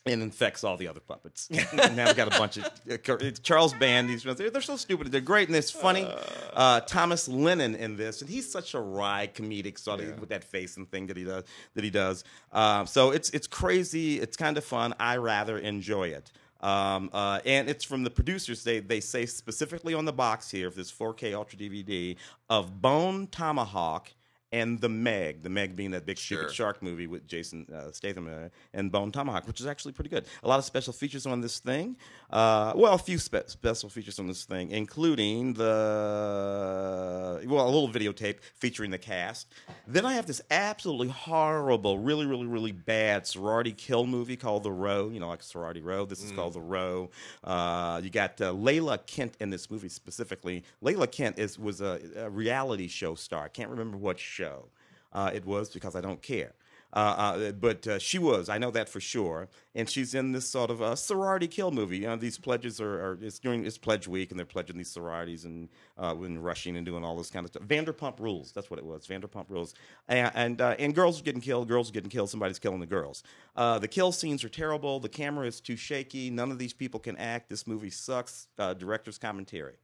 Speaker 2: And infects all the other puppets. now we've got a bunch of uh, Charles Band. These they're, they're so stupid. They're great and it's funny. Uh, Thomas Lennon in this, and he's such a wry comedic sort of with that face and thing that he does. That he does. Um, so it's it's crazy. It's kind of fun. I rather enjoy it. Um, uh, and it's from the producers. They they say specifically on the box here of this 4K Ultra DVD of Bone Tomahawk and The Meg. The Meg being that big stupid
Speaker 1: Sure.
Speaker 2: shark movie with Jason uh, Statham uh, and Bone Tomahawk, which is actually pretty good. A lot of special features on this thing. Uh, well, a few spe- special features on this thing, including the well, a little videotape featuring the cast. Then I have this absolutely horrible, really, really, really bad sorority kill movie called The Row. You know, like Sorority Row. This is called The Row. Uh, you got uh, Lala Kent in this movie specifically. Lala Kent is was a, a reality show star. I can't remember what show uh, it was because I don't care. Uh, uh, but uh, she was, I know that for sure, and she's in this sort of uh, sorority kill movie. You know, these pledges are, are it's during it's pledge week, and they're pledging these sororities and when rushing and doing all this kind of stuff. Vanderpump Rules, that's what it was. Vanderpump Rules, and and, and girls are getting killed. Girls are getting killed. Somebody's killing the girls. The kill scenes are terrible. The camera is too shaky. None of these people can act. This movie sucks. Director's commentary.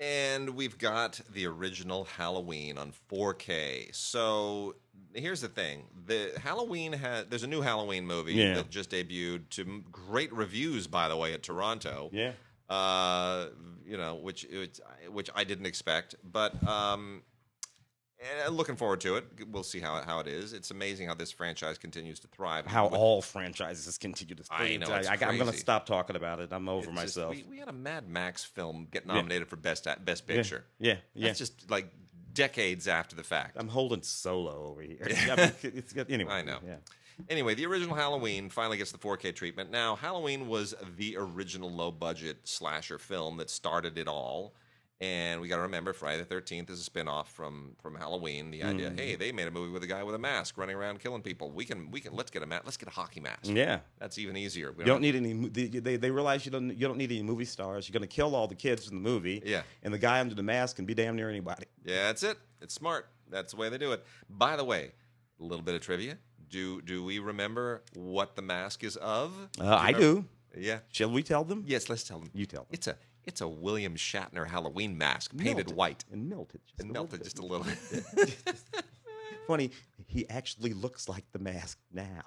Speaker 1: And we've got the original Halloween on 4K. So here's the thing: the Halloween has there's a new Halloween movie
Speaker 2: Yeah.
Speaker 1: that just debuted to great reviews, by the way, at Toronto.
Speaker 2: Yeah.
Speaker 1: Uh, you know, which which, which I didn't expect, but um, and looking forward to it. We'll see how how it is. It's amazing how this franchise continues to thrive.
Speaker 2: How
Speaker 1: With-
Speaker 2: all franchises continue to. Thrive.
Speaker 1: I know,
Speaker 2: I, am going to stop talking about it. I'm over
Speaker 1: it's just-
Speaker 2: myself.
Speaker 1: we, we had a Mad Max film get nominated for best best picture.
Speaker 2: Yeah, yeah.
Speaker 1: That's just like decades after the fact.
Speaker 2: I'm holding solo over here. I mean. Anyway,
Speaker 1: I know.
Speaker 2: Yeah.
Speaker 1: Anyway, the original Halloween finally gets the 4K treatment. Now, Halloween was the original low budget slasher film that started it all. And we got to remember Friday the 13th is a spin off from, from Halloween. The idea,
Speaker 2: Mm-hmm.
Speaker 1: hey, they made a movie with a guy with a mask running around killing people. We can, we can, let's get a ma- let's get a hockey mask.
Speaker 2: Yeah.
Speaker 1: That's even easier. We
Speaker 2: You don't need any. They, they, they realize you don't. You don't need any movie stars. You're going to kill all the kids in the movie.
Speaker 1: Yeah.
Speaker 2: And the guy under the mask can be damn near anybody.
Speaker 1: Yeah, that's it. It's smart. That's the way they do it. By the way, a little bit of trivia. Do do we remember what the mask is of?
Speaker 2: Uh,
Speaker 1: you
Speaker 2: I do.
Speaker 1: Yeah.
Speaker 2: Shall we tell them?
Speaker 1: Yes, let's tell them.
Speaker 2: You tell them.
Speaker 1: It's a it's a William Shatner Halloween mask painted
Speaker 2: Melted.
Speaker 1: white
Speaker 2: and melted. Just
Speaker 1: and melted just a little bit.
Speaker 2: Funny, he actually looks like the mask now.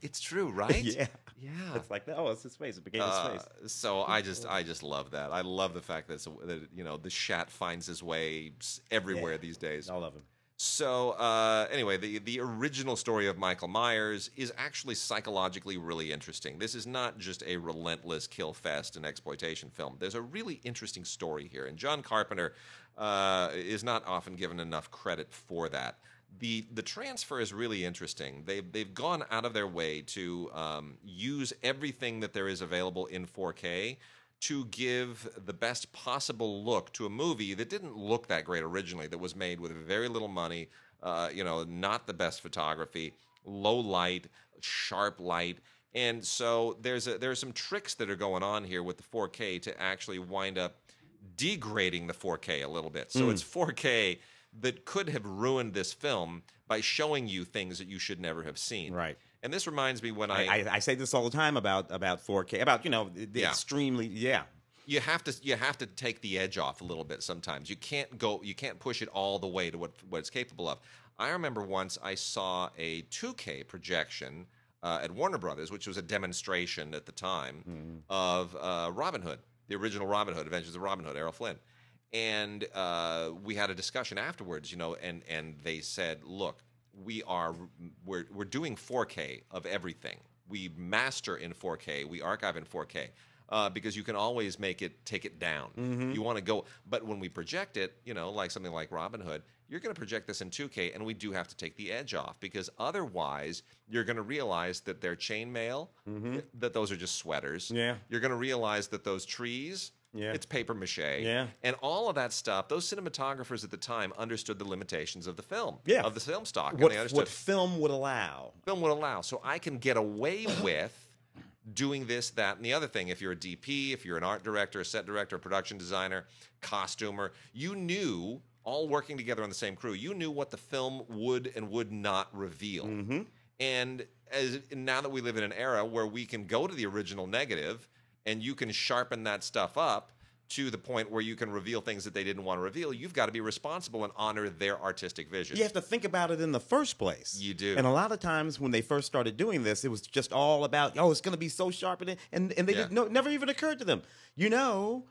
Speaker 1: it's true, right?
Speaker 2: yeah.
Speaker 1: Yeah.
Speaker 2: It's like oh, it's his face. It became
Speaker 1: Uh,
Speaker 2: his face.
Speaker 1: so I just I just love that. I love the fact that, that you know the Shat finds his way everywhere
Speaker 2: Yeah.
Speaker 1: these days.
Speaker 2: I love him.
Speaker 1: So uh, anyway, the the original story of Michael Myers is actually psychologically really interesting. This is not just a relentless kill fest and exploitation film. There's a really interesting story here, and John Carpenter uh, is not often given enough credit for that. the the transfer is really interesting. They've they've gone out of their way to um, use everything that there is available in 4K to give the best possible look to a movie that didn't look that great originally. That was made with very little money. Uh, you know, not the best photography, low light, sharp light. And so there's a, there's some tricks that are going on here with the 4K to actually wind up degrading the 4K a little bit. So it's 4K that could have ruined this film by showing you things that you should never have seen.
Speaker 2: Right.
Speaker 1: And this reminds me when
Speaker 2: I, I, I say this all the time about about 4K, about you know the
Speaker 1: Yeah.
Speaker 2: extremely yeah.
Speaker 1: you have to you have to take the edge off a little bit sometimes. You can't go you can't push it all the way to what what it's capable of. I remember once I saw a 2K projection uh, at Warner Brothers, which was a demonstration at the time of uh, Robin Hood, the original Robin Hood, Adventures of Robin Hood, Errol Flynn, and uh, we had a discussion afterwards, you know, and and they said, look, we are we're we're doing 4K of everything. We master in 4K. We archive in 4K. Uh, because you can always make it take it down. You want to go, but when we project it, you know, like something like Robin Hood, you're going to project this in 2K, and we do have to take the edge off because otherwise, you're going to realize that they're chainmail, that those are just sweaters.
Speaker 2: Yeah.
Speaker 1: You're going to realize that those trees,
Speaker 2: Yeah.
Speaker 1: it's paper mache.
Speaker 2: Yeah.
Speaker 1: And all of that stuff, those cinematographers at the time understood the limitations of the film,
Speaker 2: Yeah.
Speaker 1: of the film stock.
Speaker 2: What
Speaker 1: and they understood
Speaker 2: what film would allow?
Speaker 1: film would allow. So I can get away with doing this, that, and the other thing. If you're a DP, if you're an art director, a set director, a production designer, costumer, you knew all working together on the same crew. You knew what the film would and would not reveal. Mm-hmm. And as now that we live in an era where we can go to the original negative and you can sharpen that stuff up to the point where you can reveal things that they didn't want to reveal, you've got to be responsible and honor their artistic vision.
Speaker 2: You have to think about it in the first place.
Speaker 1: You do.
Speaker 2: And a lot of times when they first started doing this, it was just all about, oh, it's going to be so sharp. And, and, and they
Speaker 1: Yeah.
Speaker 2: didn't know, never even occurred to them. You know,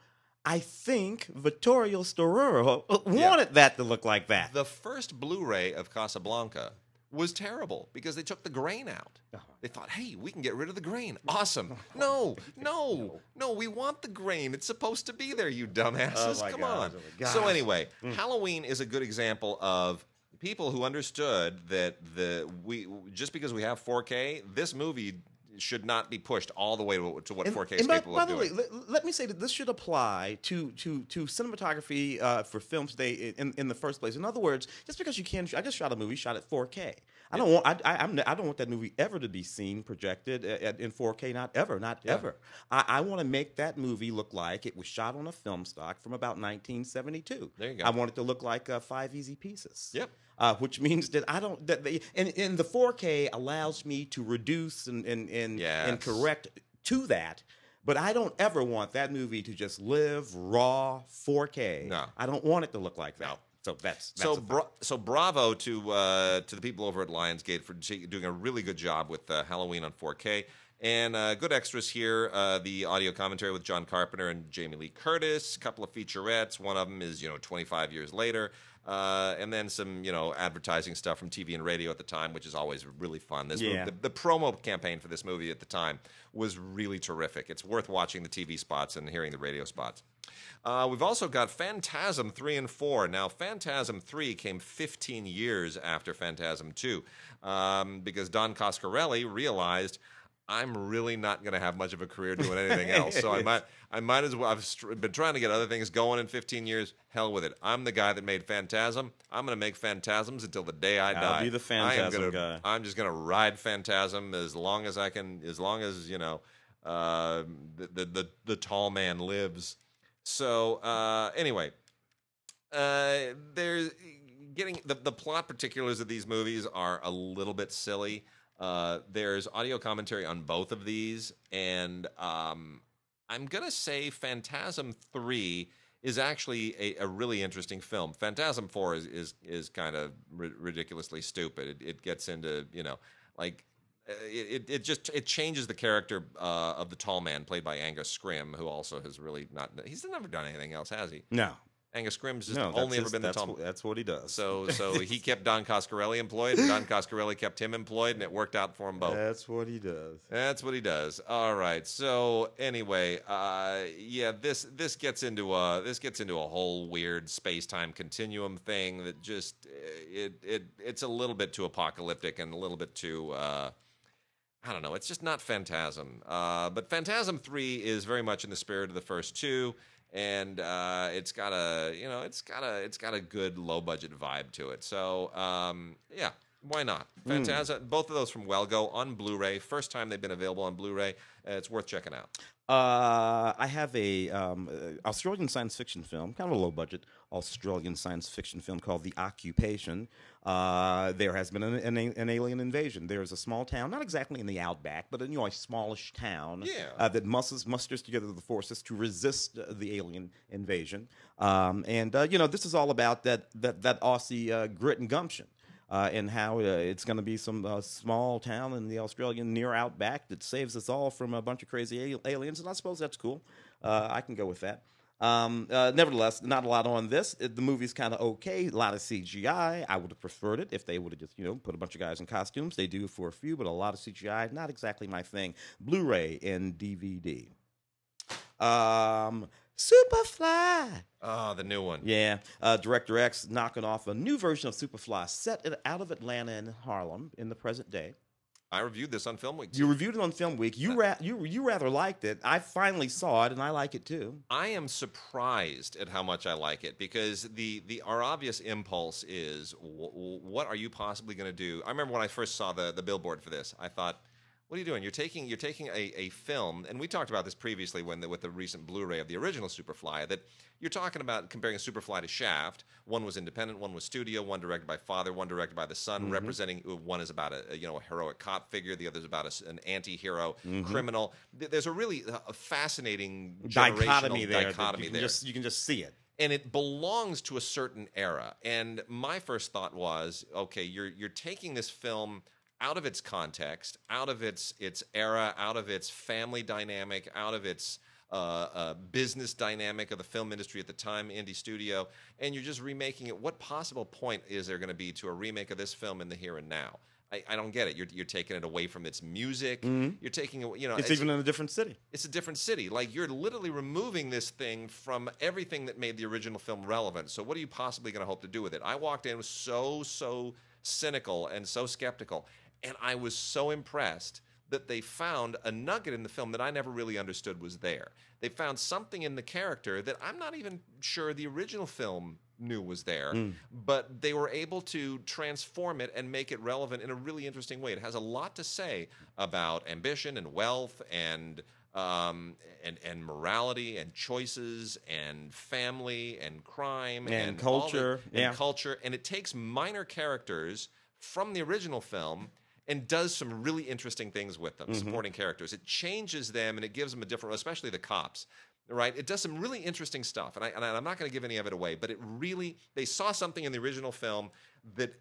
Speaker 2: I think Vittorio Storaro wanted that to look like that.
Speaker 1: The first Blu-ray of Casablanca was terrible because they took the grain out. They thought, "Hey, we can get rid of the grain. Awesome." No, no, no. We want the grain. It's supposed to be there. You dumbasses.
Speaker 2: Oh
Speaker 1: Come
Speaker 2: gosh,
Speaker 1: on.
Speaker 2: oh
Speaker 1: so anyway, Halloween is a good example of people who understood that the we just because we have 4K, this movie should not be pushed all the way to, to what
Speaker 2: And-
Speaker 1: 4K is
Speaker 2: by,
Speaker 1: capable
Speaker 2: by
Speaker 1: of
Speaker 2: the
Speaker 1: doing.
Speaker 2: way, let, let me say that this should apply to to to cinematography uh, for films today in, in the first place. In other words, just because you can, I just shot a movie, shot at 4K. I don't want I, I, I'm, I don't want that movie ever to be seen projected at, at- in 4K. Not ever, not
Speaker 1: Yeah.
Speaker 2: ever. I, I want to make that movie look like it was shot on a film stock from about 1972.
Speaker 1: There you go.
Speaker 2: I want it to look like uh, Five Easy Pieces.
Speaker 1: Yep.
Speaker 2: Uh, which means that I don't that they and, and the 4K allows me to reduce and and and, and correct to that. But I don't ever want that movie to just live raw 4K.
Speaker 1: No.
Speaker 2: I don't want it to look like that.
Speaker 1: No.
Speaker 2: So that's, that's
Speaker 1: so bra- so bravo to uh, to the people over at Lionsgate for doing a really good job with uh, Halloween on 4K. And uh, good extras here. Uh, the audio commentary with John Carpenter and Jamie Lee Curtis. A couple of featurettes. One of them is you know 25 years later. Uh, and then some, you know, advertising stuff from TV and radio at the time, which is always really fun. This
Speaker 2: Yeah.
Speaker 1: the, the promo campaign for this movie at the time was really terrific. It's worth watching the TV spots and hearing the radio spots. Uh, we've also got Phantasm 3 and 4. Now, Phantasm 3 came 15 years after Phantasm 2 um, because Don Coscarelli realized I'm really not going to have much of a career doing anything else. So I might, I might as well. I've str- been trying to get other things going in 15 years. Hell with it. I'm the guy that made Phantasm. I'm going to make Phantasms until the day I
Speaker 2: I'll
Speaker 1: die.
Speaker 2: be the Phantasm
Speaker 1: gonna-
Speaker 2: guy.
Speaker 1: I'm just going to ride Phantasm as long as I can, as long as you know uh, the, the the the tall man lives. So uh, anyway, uh, there's getting the, the plot particulars of these movies are a little bit silly. Uh, there's audio commentary on both of these, and um, I'm gonna say Phantasm Three is actually a, a really interesting film. Phantasm Four is is, is kind of ri- ridiculously stupid. It, it gets into you know like uh, it, it, it just it changes the character uh, of the tall man played by Angus Scrimm, who also has really not he's never done anything else, has he?
Speaker 2: No.
Speaker 1: Angus Scrimm's just
Speaker 2: No,
Speaker 1: only ever
Speaker 2: his-
Speaker 1: been the
Speaker 2: that's,
Speaker 1: Tom.
Speaker 2: that's what he does.
Speaker 1: So so he kept Don Coscarelli employed, and Don Coscarelli kept him employed, and it worked out for them both.
Speaker 2: that's what he does.
Speaker 1: That's what he does. All right. So anyway, uh, yeah, this this gets into a this gets into a whole weird space time continuum thing that just uh, it it it's a little bit too apocalyptic and a little bit too. Uh, I don't know. It's just not Phantasm. Uh, but Phantasm Three is very much in the spirit of the first two, and uh, it's got a you know it's got a it's got a good low budget vibe to it. So um, yeah, why not? Phantasm. Both of those from Well Go on Blu-ray. First time they've been available on Blu-ray. Uh, it's worth checking out.
Speaker 2: Uh, I have a um, uh, Australian science fiction film, kind of a low budget Australian science fiction film called The Occupation. Uh, there has been an, an, an alien invasion. There's a small town, not exactly in the outback, but in, you know a smallish town
Speaker 1: Yeah.
Speaker 2: uh, that musters, musters together the forces to resist uh, the alien invasion. Um, and uh, you know this is all about that that that Aussie uh, grit and gumption uh, and how uh, it's going to be some uh, small town in the Australian near outback that saves us all from a bunch of crazy aliens. And I suppose that's cool. Uh, I can go with that. Um, uh, nevertheless, not a lot on this. It- the movie's kind of okay. A lot of CGI. I would have preferred it if they would have just, you know, put a bunch of guys in costumes. They do for a few, but a lot of CGI. Not exactly my thing. Blu-ray and DVD. Um, Superfly.
Speaker 1: Oh, the new one.
Speaker 2: Yeah, uh, Director X knocking off a new version of Superfly set it out of Atlanta and Harlem in the present day.
Speaker 1: I reviewed this on Film Week.
Speaker 2: You reviewed it on Film Week. You ra- you you rather liked it. I finally saw it, and I like it too.
Speaker 1: I am surprised at how much I like it because the the our obvious impulse is w- w- what are you possibly going to do? I remember when I first saw the the billboard for this, I thought, what are you doing? You're taking you're taking a, a film, and we talked about this previously when the, with the recent Blu-ray of the original Superfly. That you're talking about comparing Superfly to Shaft. One was independent, one was studio, one directed by father, one directed by the son, mm-hmm. representing uh, one is about a, you know a heroic cop figure, the other is about a an anti-hero mm-hmm. criminal. There's a really uh, a fascinating
Speaker 2: Dichotomy there.
Speaker 1: dichotomy
Speaker 2: you can
Speaker 1: there
Speaker 2: Just, you can just see it.
Speaker 1: and it belongs to a certain era. And my first thought was, okay, you're you're taking this film out of its context, out of its its era, out of its family dynamic, out of its uh, uh, business dynamic of the film industry at the time, indie studio, and you're just remaking it. What possible point is there going to be to a remake of this film in the here and now? I, I don't get it. You're, you're taking it away from its music. You're taking it, you know,
Speaker 2: It's, even in a different city.
Speaker 1: it's a different city. Like you're literally removing this thing from everything that made the original film relevant. So what are you possibly going to hope to do with it? I walked in so so cynical and so skeptical, and I was so impressed that they found a nugget in the film that I never really understood was there. They found something in the character that I'm not even sure the original film knew was there, but they were able to transform it and make it relevant in a really interesting way. It has a lot to say about ambition and wealth and um, and and morality and choices and family and crime
Speaker 2: And
Speaker 1: the-
Speaker 2: culture,
Speaker 1: and
Speaker 2: yeah.
Speaker 1: culture, and it takes minor characters from the original film and does some really interesting things with them,
Speaker 2: Mm-hmm.
Speaker 1: supporting characters. It changes them and it gives them a different, especially the cops. Right, it does some really interesting stuff, and, I, and I'm not going to give any of it away. But it really, they saw something in the original film that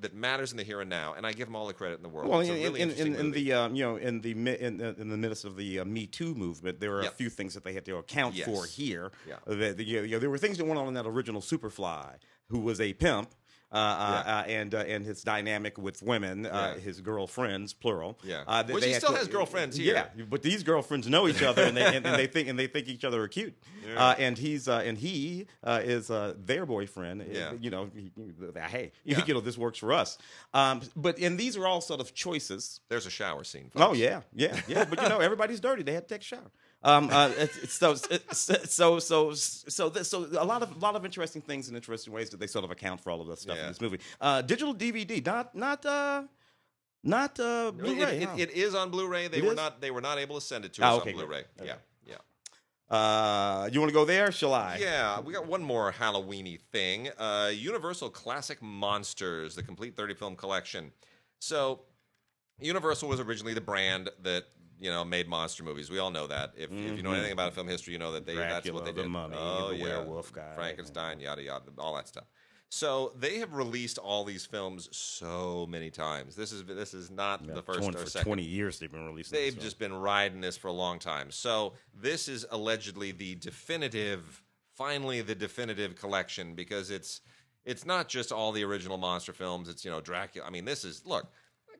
Speaker 1: that matters in the here and now, and I give them all the credit in the world.
Speaker 2: Well, in,
Speaker 1: really
Speaker 2: in, in, in the um, you know in the in, the- in the midst of the uh, Me Too movement, there are
Speaker 1: Yep.
Speaker 2: a few things that they had to account
Speaker 1: Yes.
Speaker 2: for here.
Speaker 1: Yeah.
Speaker 2: That, you know, there were things that went on in that original Superfly, who was a pimp. Uh, uh,
Speaker 1: Yeah.
Speaker 2: uh, and uh, and his dynamic with women, uh,
Speaker 1: Yeah.
Speaker 2: his girlfriends, plural.
Speaker 1: Yeah.
Speaker 2: uh, that
Speaker 1: Which
Speaker 2: they
Speaker 1: he still has girlfriends here.
Speaker 2: Yeah, but these girlfriends know each other, and they and, and they think and they think each other are cute. Uh, and he's uh, and he uh, is uh, their boyfriend.
Speaker 1: Yeah.
Speaker 2: You know, he, he- hey,
Speaker 1: Yeah.
Speaker 2: you know, this works for us. Um, but and these are all sort of choices.
Speaker 1: There's a shower scene.
Speaker 2: Oh yeah, yeah, yeah. But you know, everybody's dirty. They had to take a shower. Um, uh, it's, it's so so so so this, so a lot of a lot of interesting things and interesting ways that they sort of account for all of this stuff
Speaker 1: Yeah.
Speaker 2: in this movie. Uh, digital DVD, not not uh, not uh, Blu-ray.
Speaker 1: it,
Speaker 2: huh?
Speaker 1: it is on Blu-ray. They
Speaker 2: It
Speaker 1: were
Speaker 2: is?
Speaker 1: not. They were not able to send it to
Speaker 2: Ah,
Speaker 1: us
Speaker 2: okay,
Speaker 1: on. Blu-ray.
Speaker 2: Okay.
Speaker 1: Yeah, yeah.
Speaker 2: uh, you want to go there? Shall I?
Speaker 1: Yeah, we got one more Halloweeny thing. Uh, Universal Classic Monsters, the complete 30 film collection. So, Universal was originally the brand that you know made monster movies. We all know that. If, if you know anything about film history, you know that they that's what
Speaker 2: Mm-hmm. Dracula,
Speaker 1: they
Speaker 2: the
Speaker 1: did.
Speaker 2: Mummy,
Speaker 1: oh
Speaker 2: the
Speaker 1: yeah,
Speaker 2: werewolf guy.
Speaker 1: Frankenstein, yada yada, all that stuff. So they have released all these films so many times. This is this is not
Speaker 2: Yeah,
Speaker 1: the first
Speaker 2: 20
Speaker 1: or
Speaker 2: for
Speaker 1: second.
Speaker 2: twenty years they've been releasing.
Speaker 1: They've just been riding this for a long time. So this is allegedly the definitive finally the definitive collection because it's it's not just all the original monster films. It's you know Dracula. I mean, this is look.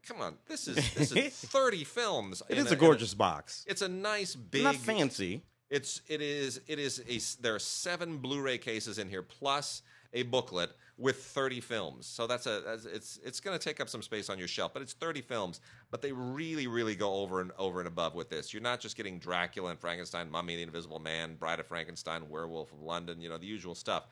Speaker 1: Come on, this is this is thirty films.
Speaker 2: It is
Speaker 1: in
Speaker 2: a gorgeous box.
Speaker 1: It's a nice big.
Speaker 2: Not fancy.
Speaker 1: It's it is it is a there are seven Blu-ray cases in here plus a booklet with 30 films. So that's a that's, it's it's going to take up some space on your shelf, but it's 30 films. But they really really go over and over and above with this. You're not just getting Dracula and Frankenstein, Mummy, The Invisible Man, Bride of Frankenstein, Werewolf of London, you know, the usual stuff.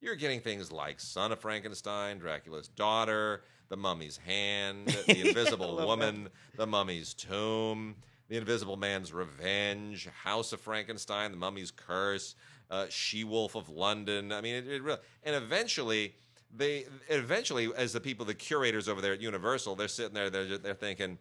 Speaker 1: You're getting things like Son of Frankenstein, Dracula's Daughter, The Mummy's Hand, The Invisible Woman, The Mummy's Tomb, The Invisible Man's Revenge, House of Frankenstein, The Mummy's Curse, uh, She Wolf of London. I mean, it, it really, and eventually they, eventually, as the people, the curators over there at Universal, they're sitting there, they're, they're thinking,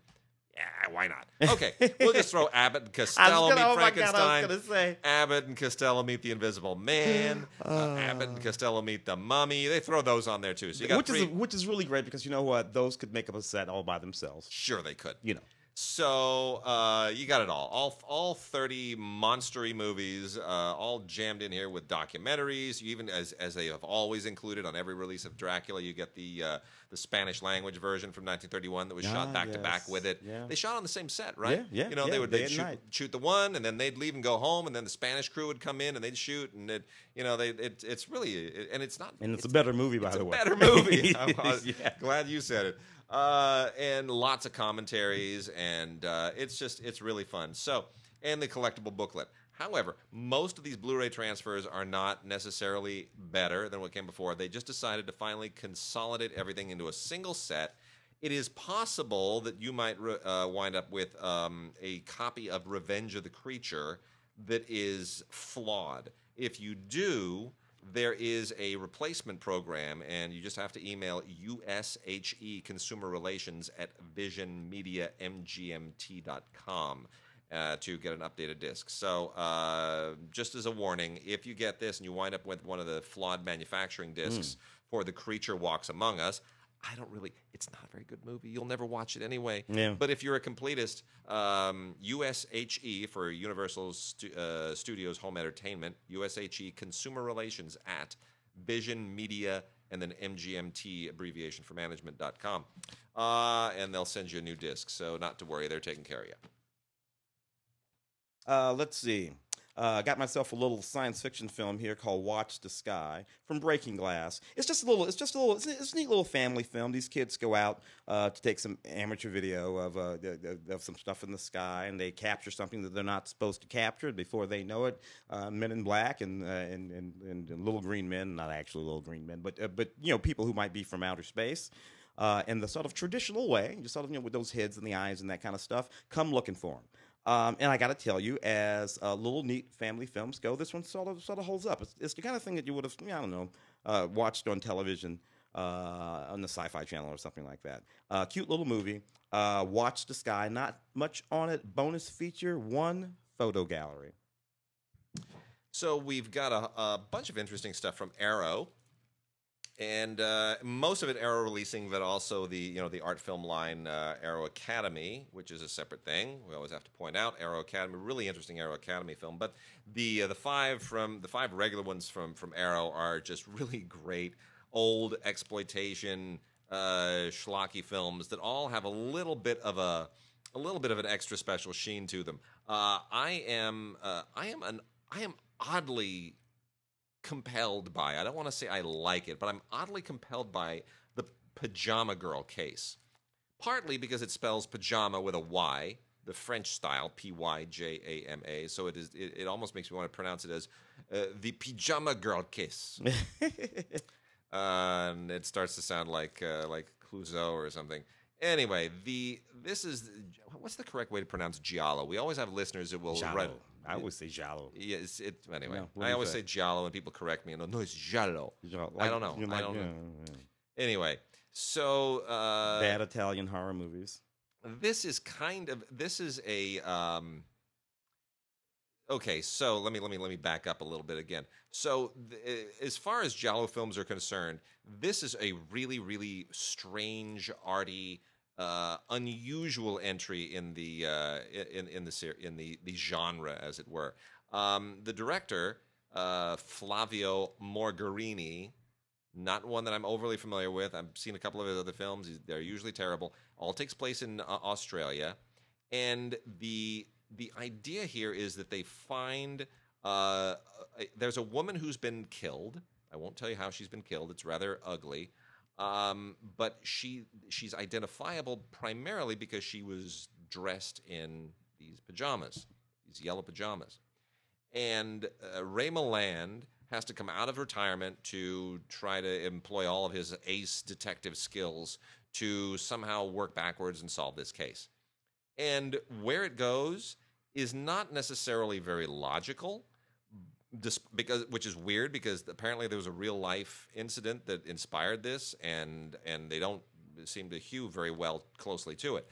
Speaker 1: yeah, why not? Okay, we'll just throw Abbott and Costello
Speaker 2: gonna-
Speaker 1: meet
Speaker 2: oh God,
Speaker 1: Frankenstein.
Speaker 2: say.
Speaker 1: Abbott and Costello meet the Invisible Man. uh, Abbott and Costello meet the Mummy. They throw those on there too. So you got
Speaker 2: Which
Speaker 1: three.
Speaker 2: is which is really great because you know what? Those could make up a set all by themselves.
Speaker 1: sure, they could.
Speaker 2: You know.
Speaker 1: So uh, you got it all. All all thirty monstery movies, uh, all jammed in here with documentaries. You even as as they have always included on every release of Dracula, you get the uh, the Spanish language version from 1931 that was shot
Speaker 2: Ah,
Speaker 1: back to back with it.
Speaker 2: Yeah.
Speaker 1: They shot on the same set, right?
Speaker 2: Yeah, yeah,
Speaker 1: You know,
Speaker 2: yeah,
Speaker 1: they would they'd shoot, shoot the one, and then they'd leave and go home, and then the Spanish crew would come in and they'd shoot, and it, you know, they it, it's really and it's not
Speaker 2: And it's, a better movie, by
Speaker 1: it's
Speaker 2: the
Speaker 1: a
Speaker 2: way.
Speaker 1: better movie. I was
Speaker 2: yeah.
Speaker 1: glad you said it. Uh, and lots of commentaries, and uh, it's just it's really fun. So, and the collectible booklet. However, most of these Blu-ray transfers are not necessarily better than what came before. They just decided to finally consolidate everything into a single set. It is possible that you might re- uh, wind up with um, a copy of Revenge of the Creature that is flawed. If you do, there is a replacement program, and you just have to email USHE Consumer Relations at visionmediamgmt.com. Uh, to get an updated disc. So, uh, just as a warning, if you get this and you wind up with one of the flawed manufacturing discs for The Creature Walks Among Us, I don't really, it's not a very good movie. You'll never watch it anyway.
Speaker 2: Yeah.
Speaker 1: But if you're a completist, um, USHE for Universal Stu- uh, Studios Home Entertainment, USHE Consumer Relations at Vision Media and then MGMT abbreviation for management.com. Uh, and they'll send you a new disc. So not to worry, they're taking care of you.
Speaker 2: Uh, let's see. Uh, got myself a little science fiction film here called Watch the Sky from Breaking Glass. It's just a little. It's just a little. It's a, it's a neat little family film. These kids go out uh, to take some amateur video of uh, of some stuff in the sky, and they capture something that they're not supposed to capture. Before they know it, uh, Men in Black and, uh, and and and little green men, not actually little green men, but uh, but you know people who might be from outer space. Uh, in the sort of traditional way, just sort of you know with those heads and the eyes and that kind of stuff, come looking for them. Um, and I got to tell you, as uh, little neat family films go, this one sort of sort of holds up. It's, it's the kind of thing that you would have, I don't know, uh, watched on television uh, on the Sci-Fi Channel or something like that. Uh, cute little movie. Uh, Watch the Sky. Not much on it. Bonus feature: one photo gallery.
Speaker 1: So we've got a, a bunch of interesting stuff from Arrow, and uh, most of it Arrow releasing, but also the you know the art film line uh, Arrow Academy, which is a separate thing. We always have to point out Arrow Academy, really interesting Arrow Academy film. But the uh, the five from the five regular ones from from Arrow are just really great old exploitation uh, schlocky films that all have a little bit of a a little bit of an extra special sheen to them. Uh, I am uh, I am an I am oddly compelled by. I don't want to say I like it, but I'm oddly compelled by the Pajama Girl case. Partly because it spells pajama with a Y, the French style, P Y J A M A. So it is. It, it almost makes me want to pronounce it as uh, the Pajama Girl case. uh, and it starts to sound like uh, like Clouseau or something. Anyway, the this is what's the correct way to pronounce giallo? We always have listeners that will
Speaker 2: Giallo.
Speaker 1: write.
Speaker 2: I always say Giallo.
Speaker 1: Yes, it anyway.
Speaker 2: No, what do
Speaker 1: I
Speaker 2: you
Speaker 1: always
Speaker 2: say?
Speaker 1: say giallo, and people correct me and go, no, it's giallo.
Speaker 2: Giallo.
Speaker 1: I don't know. I don't
Speaker 2: yeah,
Speaker 1: know.
Speaker 2: yeah.
Speaker 1: Anyway, so uh,
Speaker 2: Bad Italian horror movies.
Speaker 1: this is kind of this is a um okay so let me let me let me back up a little bit again so th- as far as giallo films are concerned this is a really really strange arty uh, unusual entry in the uh, in in the in the the genre as it were um, the director uh, Flavio Mogherini. Not one that I'm overly familiar with. I've seen a couple of his other films. They're usually terrible. All takes place in uh, Australia, and the the idea here is that they find uh, there's a woman who's been killed. I won't tell you how she's been killed. It's rather ugly, um, but she she's identifiable primarily because she was dressed in these pajamas, these yellow pajamas and uh, Ray Milland has to come out of retirement to try to employ all of his ace detective skills to somehow work backwards and solve this case. And where it goes is not necessarily very logical, dis- because which is weird because apparently there was a real life incident that inspired this, and and they don't seem to hew very well closely to it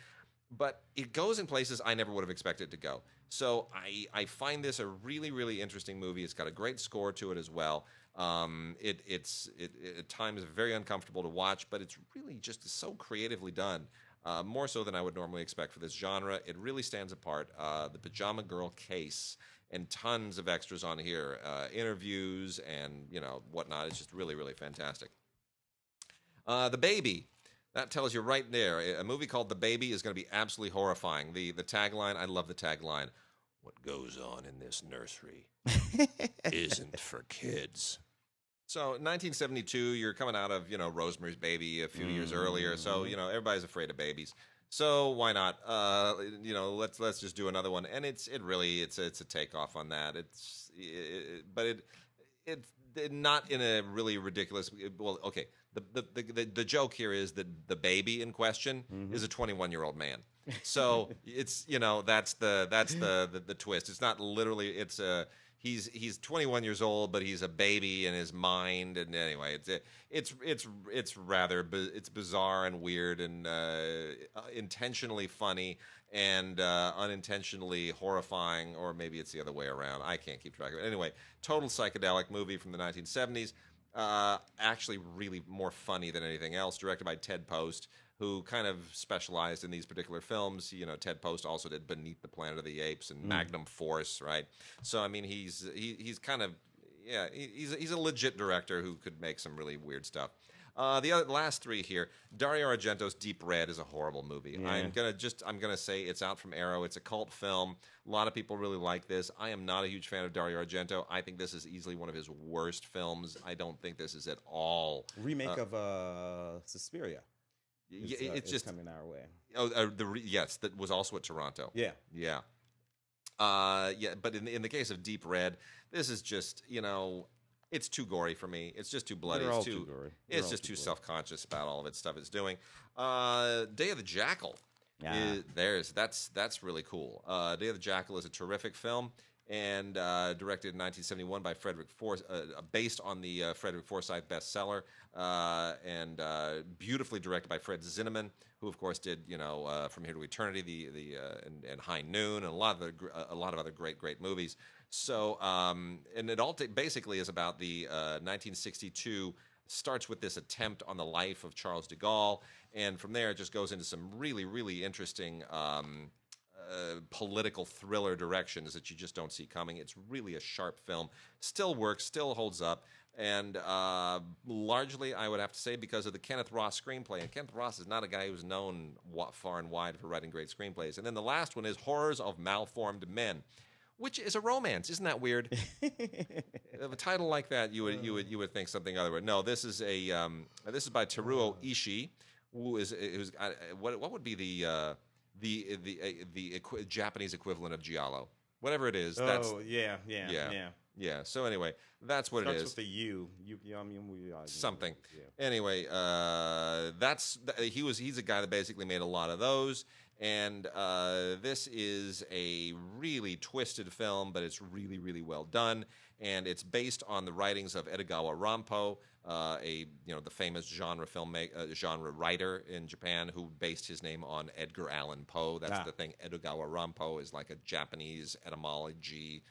Speaker 1: but it goes in places I never would have expected it to go. So I, I find this a really really interesting movie. It's got a great score to it as well. Um, it it's it, it at times very uncomfortable to watch, but it's really just so creatively done. Uh, more so than I would normally expect for this genre. It really stands apart. Uh, the Pajama Girl case and tons of extras on here, uh, interviews and you know whatnot. It's just really really fantastic. Uh, the baby. That tells you right there. A movie called The Baby is going to be absolutely horrifying. The the tagline, I love the tagline. What goes on in this nursery isn't for kids. So, 1972, you're coming out of, you know, Rosemary's Baby a few years earlier. So, you know, everybody's afraid of babies. So, why not? Uh, you know, let's let's just do another one. And it's it really it's a, it's a takeoff on that. It's it, but it it it- not in a really ridiculous well okay the the, the the joke here is that the baby in question is a 21 year old man so it's you know that's the that's the, the the twist it's not literally it's a he's he's 21 years old but he's a baby in his mind and anyway it's it's it's it's rather it's bizarre and weird and uh, intentionally funny and uh, unintentionally horrifying, or maybe it's the other way around. I can't keep track of it. Anyway, total psychedelic movie from the 1970s. Uh, actually, really more funny than anything else. Directed by Ted Post, who kind of specialized in these particular films. You know, Ted Post also did Beneath the Planet of the Apes and Magnum Force, right? So, I mean, he's he, he's kind of yeah, he- he's a, he's a legit director who could make some really weird stuff. Uh, the other, last three here, Dario Argento's Deep Red is a horrible movie. I'm gonna just I'm gonna say it's out from Arrow. It's a cult film. A lot of people really like this. I am not a huge fan of Dario Argento. I think this is easily one of his worst films. I don't think this is at all.
Speaker 2: Remake of uh, Suspiria.
Speaker 1: Y-
Speaker 2: is, uh,
Speaker 1: it's just
Speaker 2: coming our way.
Speaker 1: oh uh, the re- yes that was also at Toronto.
Speaker 2: Yeah.
Speaker 1: Yeah. Uh, yeah, but in the, in the case of Deep Red, this is just you know, it's too gory for me. It's just too bloody. It's too,
Speaker 2: too gory. They're
Speaker 1: It's just
Speaker 2: too
Speaker 1: too self conscious about all of its stuff it's doing. Uh, Day of the Jackal.
Speaker 2: Yeah.
Speaker 1: is- there's that's that's really cool. Uh, Day of the Jackal is a terrific film. And uh, directed in 1971 by Frederick Forsyth, uh, based on the uh, Frederick Forsyth bestseller, uh, and uh, beautifully directed by Fred Zinnemann, who of course did you know uh, From Here to Eternity, the the uh, and, and High Noon, and a lot of a lot of other great great movies. So um, and it all ta- basically is about the uh, 1962 starts with this attempt on the life of Charles de Gaulle, and from there it just goes into some really really interesting. Um, uh, political thriller directions that you just don't see coming. It's really a sharp film. Still works, still holds up, and uh, largely, I would have to say, because of the Kenneth Ross screenplay. And Kenneth Ross is not a guy who's known far and wide for writing great screenplays. And then the last one is Horrors of Malformed Men. Which is a romance, isn't that weird? Of a title like that, you would you would you would think something other. But no, this is a um, this is by Teruo Ishii, who is who's uh, what what would be the uh, the the uh, the equi- Japanese equivalent of giallo, whatever it is. That's
Speaker 2: oh yeah, yeah,
Speaker 1: yeah,
Speaker 2: yeah.
Speaker 1: yeah. So anyway, that's what
Speaker 2: Starts
Speaker 1: it
Speaker 2: with the U. U. You know, I mean, we,
Speaker 1: Something.
Speaker 2: Yeah.
Speaker 1: Anyway, uh, that's he was he's a guy that basically made a lot of those, and uh, this is a really twisted film, but it's really really well done, and it's based on the writings of Edogawa Rampo, uh, a you know the famous genre filmmaker, uh, genre writer in Japan who based his name on Edgar Allan Poe. That's
Speaker 2: Ah.
Speaker 1: the thing. Edogawa Rampo is like a Japanese etymology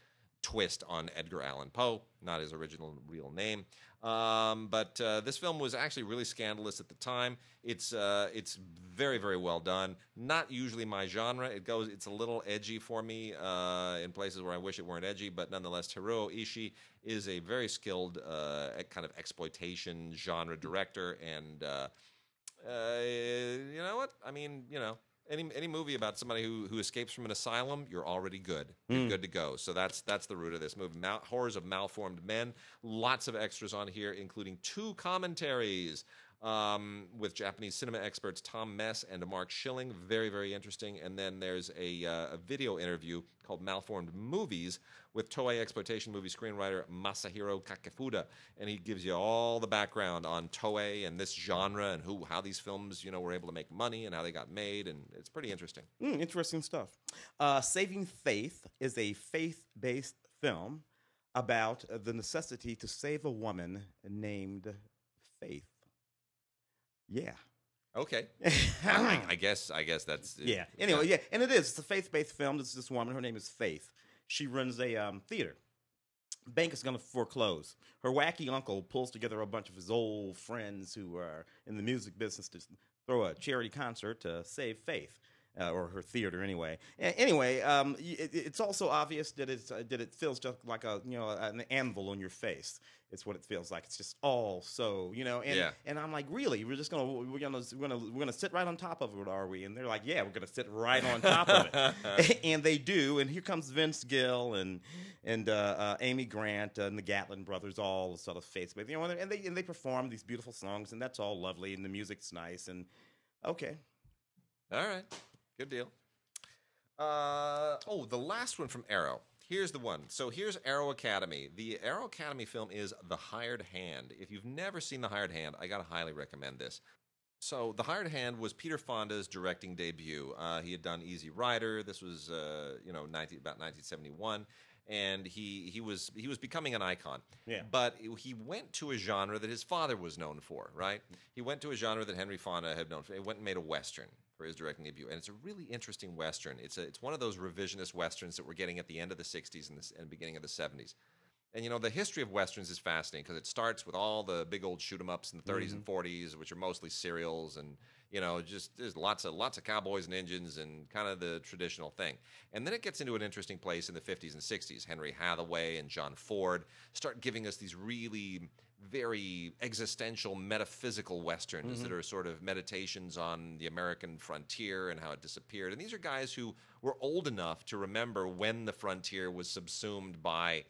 Speaker 1: twist on Edgar Allan Poe, not his original real name. Um, but uh, this film was actually really scandalous at the time. It's uh, it's very very well done. Not usually my genre. It goes. It's a little edgy for me uh, in places where I wish it weren't edgy. But nonetheless, Teruo Ishii is a very skilled uh, kind of exploitation genre director, and uh, uh, you know what? I mean, you know, any any movie about somebody who who escapes from an asylum, you're already good. You're mm. good to go. So that's that's the root of this movie. Mal- Horrors of Malformed Men. Lots of extras on here, including two commentaries um, with Japanese cinema experts Tom Mes and Mark Schilling. Very very interesting. And then there's a uh, a video interview called Malformed Movies with Toei exploitation movie screenwriter Masahiro Kakefuda, and he gives you all the background on Toei and this genre and who how these films you know were able to make money and how they got made, and it's pretty interesting.
Speaker 2: Mm, interesting stuff. Uh, Saving Faith is a faith based film about the necessity to save a woman named Faith. Yeah.
Speaker 1: Okay, I, I guess I guess that's
Speaker 2: Yeah. Anyway, yeah, and it is. It's a faith-based film. This is this woman. Her name is Faith. She runs a um, theater. Bank is going to foreclose. Her wacky uncle pulls together a bunch of his old friends who are in the music business to throw a charity concert to save Faith. Uh, or her theater, anyway. A- anyway, um, it, it's also obvious that it's uh, that it feels just like a you know an anvil on your face. It's what it feels like. It's just all so you know. And
Speaker 1: Yeah.
Speaker 2: and I'm like, really? We're just gonna we're gonna we're gonna we're gonna sit right on top of it, are we? And they're like, yeah, we're gonna sit right on top of it. and they do. And here comes Vince Gill and and uh, uh, Amy Grant and the Gatlin brothers, all sort of face, but you know, and they and they perform these beautiful songs, and that's all lovely, and the music's nice, and okay,
Speaker 1: All right, good deal. Uh, oh, the last one from Arrow. Here's the one. So here's Arrow Academy. The Arrow Academy film is The Hired Hand. If you've never seen The Hired Hand, I gotta highly recommend this. So The Hired Hand was Peter Fonda's directing debut. Uh, he had done Easy Rider. This was uh, you know 19, about 1971, and he he was he was becoming an icon.
Speaker 2: Yeah.
Speaker 1: But he went to a genre that his father was known for. Right. He went to a genre that Henry Fonda had known for. He went and made a western for his directing debut, and it's a really interesting western. It's a it's one of those revisionist westerns that we're getting at the end of the 60s and the and beginning of the 70s. And you know the history of westerns is fascinating because it starts with all the big old shoot 'em ups in the 30s and mm-hmm. 40s, which are mostly serials, and you know just there's lots of lots of cowboys and Indians and kind of the traditional thing. And then it gets into an interesting place in the 50s and 60s. Henry Hathaway and John Ford start giving us these really very existential, metaphysical westerns that mm-hmm. are sort of meditations on the American frontier and how it disappeared. And these are guys who were old enough to remember when the frontier was subsumed by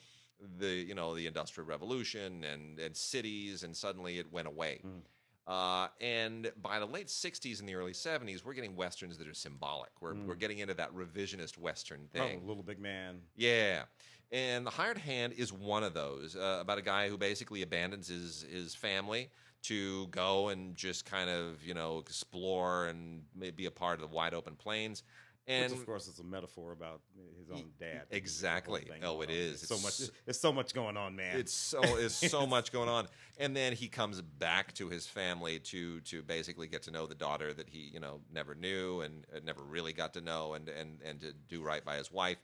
Speaker 1: the you know the industrial revolution and and cities and suddenly it went away mm. uh, and by the late 60s and the early 70s we're getting westerns that are symbolic we're, mm. we're getting into that revisionist western oh, thing
Speaker 2: oh, Little Big Man.
Speaker 1: yeah. And the hired hand is one of those uh, about a guy who basically abandons his his family to go and just kind of you know explore and be a part of the wide open plains. And
Speaker 2: Which, of course, it's a metaphor about his own dad.
Speaker 1: exactly.
Speaker 2: The whole thing
Speaker 1: Oh,
Speaker 2: it is.
Speaker 1: it
Speaker 2: on.
Speaker 1: is.
Speaker 2: There's so much. There's so much going on, man.
Speaker 1: it's so is so much going on and then he comes back to his family to to basically get to know the daughter that he you know never knew and never really got to know and and and to do right by his wife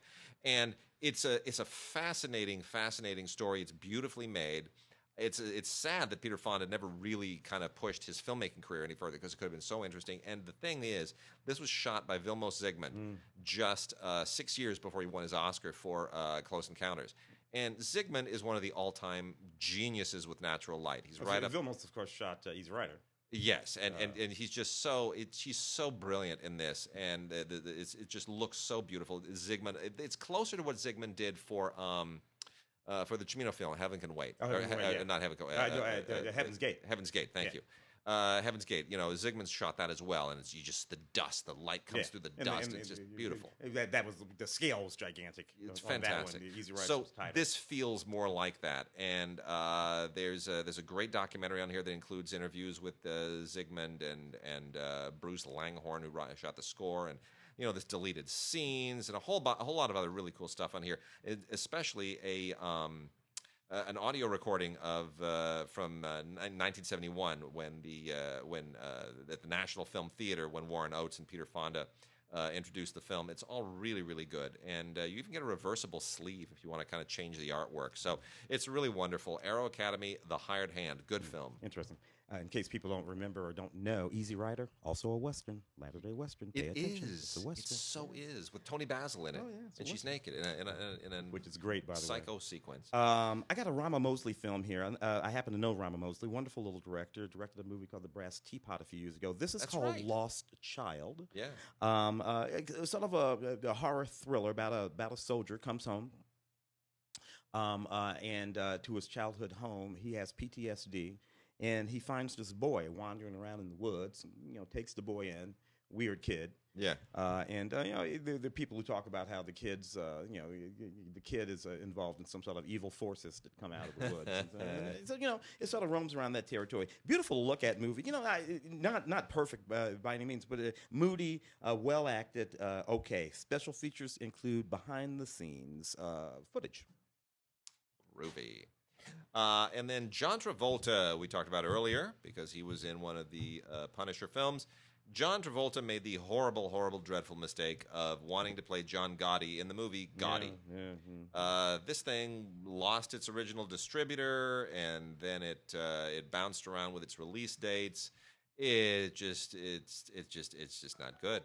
Speaker 1: and it's a it's a fascinating fascinating story it's beautifully made it's it's sad that Peter Fonda never really kind of pushed his filmmaking career any further because it could have been so interesting. And the thing is, this was shot by Vilmos Zsigmond just uh, six years before he won his Oscar for uh, Close Encounters. And Zsigmond is one of the all-time geniuses with natural light. He's right up
Speaker 2: Vilmos, of course, shot uh, Easy Rider.
Speaker 1: Yes, and, and, and he's just so it's he's so brilliant in this, and the, the, the, it's, it just looks so beautiful. Zsigmond, it, it's closer to what Zsigmond did for um uh, for the Cimino film, Heaven Can Wait,
Speaker 2: Oh,
Speaker 1: Or, uh,
Speaker 2: yeah.
Speaker 1: not Heaven Can Wait,
Speaker 2: Uh, uh, uh, Heaven's Gate.
Speaker 1: Heaven's Gate. Thank
Speaker 2: Yeah.
Speaker 1: you. Uh, Heaven's Gate. You know, Zsigmond's shot that as well, and it's you just the dust, the light comes
Speaker 2: Yeah.
Speaker 1: through the
Speaker 2: And-
Speaker 1: dust.
Speaker 2: and-
Speaker 1: it's
Speaker 2: and-
Speaker 1: just beautiful.
Speaker 2: That, that was the scale was gigantic.
Speaker 1: It's
Speaker 2: one.
Speaker 1: fantastic.
Speaker 2: Easy
Speaker 1: So this feels more like that, and uh, there's a, there's a great documentary on here that includes interviews with uh, Zsigmond and and uh, Bruce Langhorne who shot the score, and you know this deleted scenes and a whole bo- a whole lot of other really cool stuff on here, it, especially a. Um, uh, an audio recording of uh, from uh, 1971 when the uh, when uh, at the National Film Theater when Warren Oates and Peter Fonda uh, introduced the film. It's all really, really good. And uh, you even get a reversible sleeve if you want to kind of change the artwork. So it's really wonderful. Arrow Academy, The Hired Hand, good film.
Speaker 2: Interesting. Uh, in case people don't remember or don't know, Easy Rider, also a Western, Latter day Western. Pay
Speaker 1: It
Speaker 2: attention.
Speaker 1: is.
Speaker 2: It's a Western.
Speaker 1: It so is with Toni Basil in it,
Speaker 2: Oh, yeah,
Speaker 1: and she's naked in a, in a, in a, in a
Speaker 2: Which is great, by the way.
Speaker 1: psycho sequence.
Speaker 2: Um, I got a Ramaa Mosley film here. Uh, I happen to know Ramaa Mosley, wonderful little director. Directed a movie called The Brass Teapot a few years ago. This is
Speaker 1: That's
Speaker 2: called
Speaker 1: right.
Speaker 2: Lost Child.
Speaker 1: yeah.
Speaker 2: Um, uh, it's sort of a, a horror thriller about a about a soldier comes home. Um, uh, and uh, to his childhood home, he has PTSD, and he finds this boy wandering around in the woods. You know, takes the boy in. Weird kid.
Speaker 1: Yeah.
Speaker 2: Uh, and uh, you know, the, the people who talk about how the kids, uh, you know, the kid is uh, involved in some sort of evil forces that come out of the woods. So, so, you know, it sort of roams around that territory. Beautiful look at movie. You know, I, not not perfect uh, by any means, but uh, moody, uh, well acted. Uh, okay. Special features include behind the scenes uh, footage.
Speaker 1: Groovy. Uh, and then John Travolta, we talked about earlier because he was in one of the uh, Punisher films. John Travolta made the horrible, horrible, dreadful mistake of wanting to play John Gotti in the movie Gotti.
Speaker 2: Yeah, yeah, mhm.
Speaker 1: Uh, this thing lost its original distributor, and then it uh, it bounced around with its release dates. It just it's it's just it's just not good.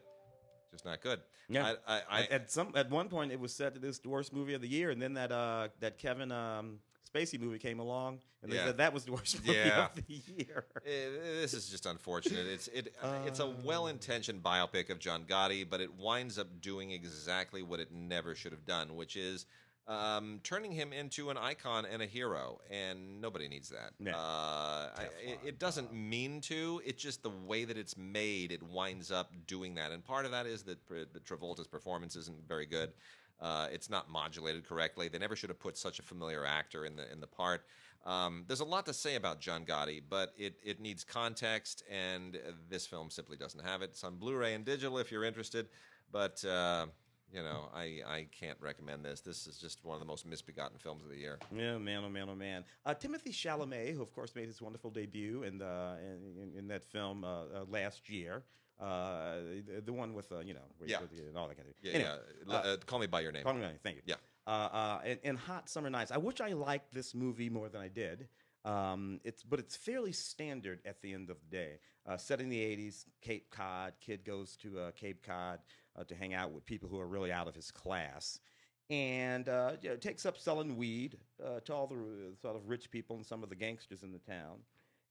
Speaker 1: Just not good.
Speaker 2: Yeah.
Speaker 1: I, I, I,
Speaker 2: at, some at one point, it was said that this the worst movie of the year, and then that uh, that Kevin um, Spacey movie came along, and they said that was the worst movie
Speaker 1: Yeah.
Speaker 2: of the year.
Speaker 1: Eh, this is just unfortunate. It's it it's a well-intentioned biopic of John Gotti, but it winds up doing exactly what it never should have done, which is um, turning him into an icon and a hero, and nobody needs that.
Speaker 2: Yeah.
Speaker 1: Uh, I, it, it doesn't mean to. It's just the way that it's made. It winds up doing that, and part of that is that, that Travolta's performance isn't very good. Uh, it's not modulated correctly. They never should have put such a familiar actor in the in the part. Um, there's a lot to say about John Gotti, but it, it needs context, and this film simply doesn't have it. It's on Blu-ray and digital if you're interested, but uh, you know I, I can't recommend this. This is just one of the most misbegotten films of the year.
Speaker 2: Yeah, man, oh man, oh man. Uh, Timothy Chalamet, who of course made his wonderful debut in the in, in, in that film uh, uh, last year, uh, the, the one with uh, you know, where
Speaker 1: Yeah.
Speaker 2: and all that kind of.
Speaker 1: Yeah,
Speaker 2: Anyway,
Speaker 1: yeah. L- uh, call me by your name.
Speaker 2: Call me by your name, Thank you.
Speaker 1: Yeah.
Speaker 2: Uh, uh, and, and Hot Summer Nights. I wish I liked this movie more than I did. Um, it's but it's fairly standard at the end of the day. Uh, set in the '80s, Cape Cod. Kid goes to uh, Cape Cod uh, to hang out with people who are really out of his class, and uh, you know, takes up selling weed uh, to all the uh, sort of rich people and some of the gangsters in the town.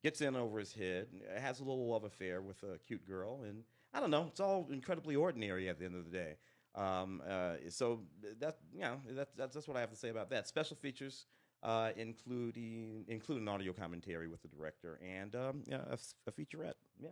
Speaker 2: Gets in over his head, has a little love affair with a cute girl, and I don't know. It's all incredibly ordinary at the end of the day. Um, uh, so that you know that, that's that's what I have to say about that. Special features, uh, including audio commentary with the director and um, yeah, a, a featurette. Yeah.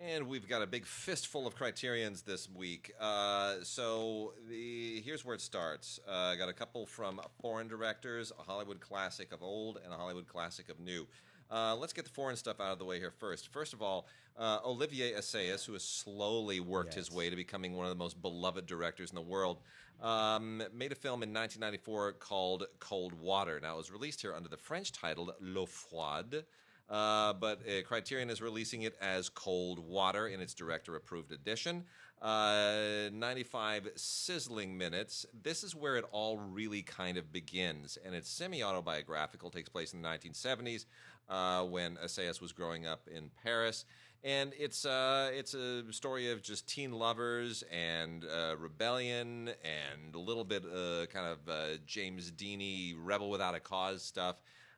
Speaker 1: And we've got a big fistful of criterions this week. Uh, so the here's where it starts. Uh, I got a couple from foreign directors, a Hollywood classic of old and a Hollywood classic of new. Uh, let's get the foreign stuff out of the way here first. First of all, uh, Olivier Assayas, who has slowly worked his way to becoming one of the most beloved directors in the world, um, made a film in 1994 called Cold Water. Now, it was released here under the French title L'eau froide. Uh, but uh, Criterion is releasing it as Cold Water in its director approved edition. Uh, 95 sizzling minutes. This is where it all really kind of begins. And it's semi autobiographical, takes place in the 1970s uh, when Assayas was growing up in Paris. And it's, uh, it's a story of just teen lovers and uh, rebellion and a little bit uh, kind of uh, James Deany rebel without a cause stuff.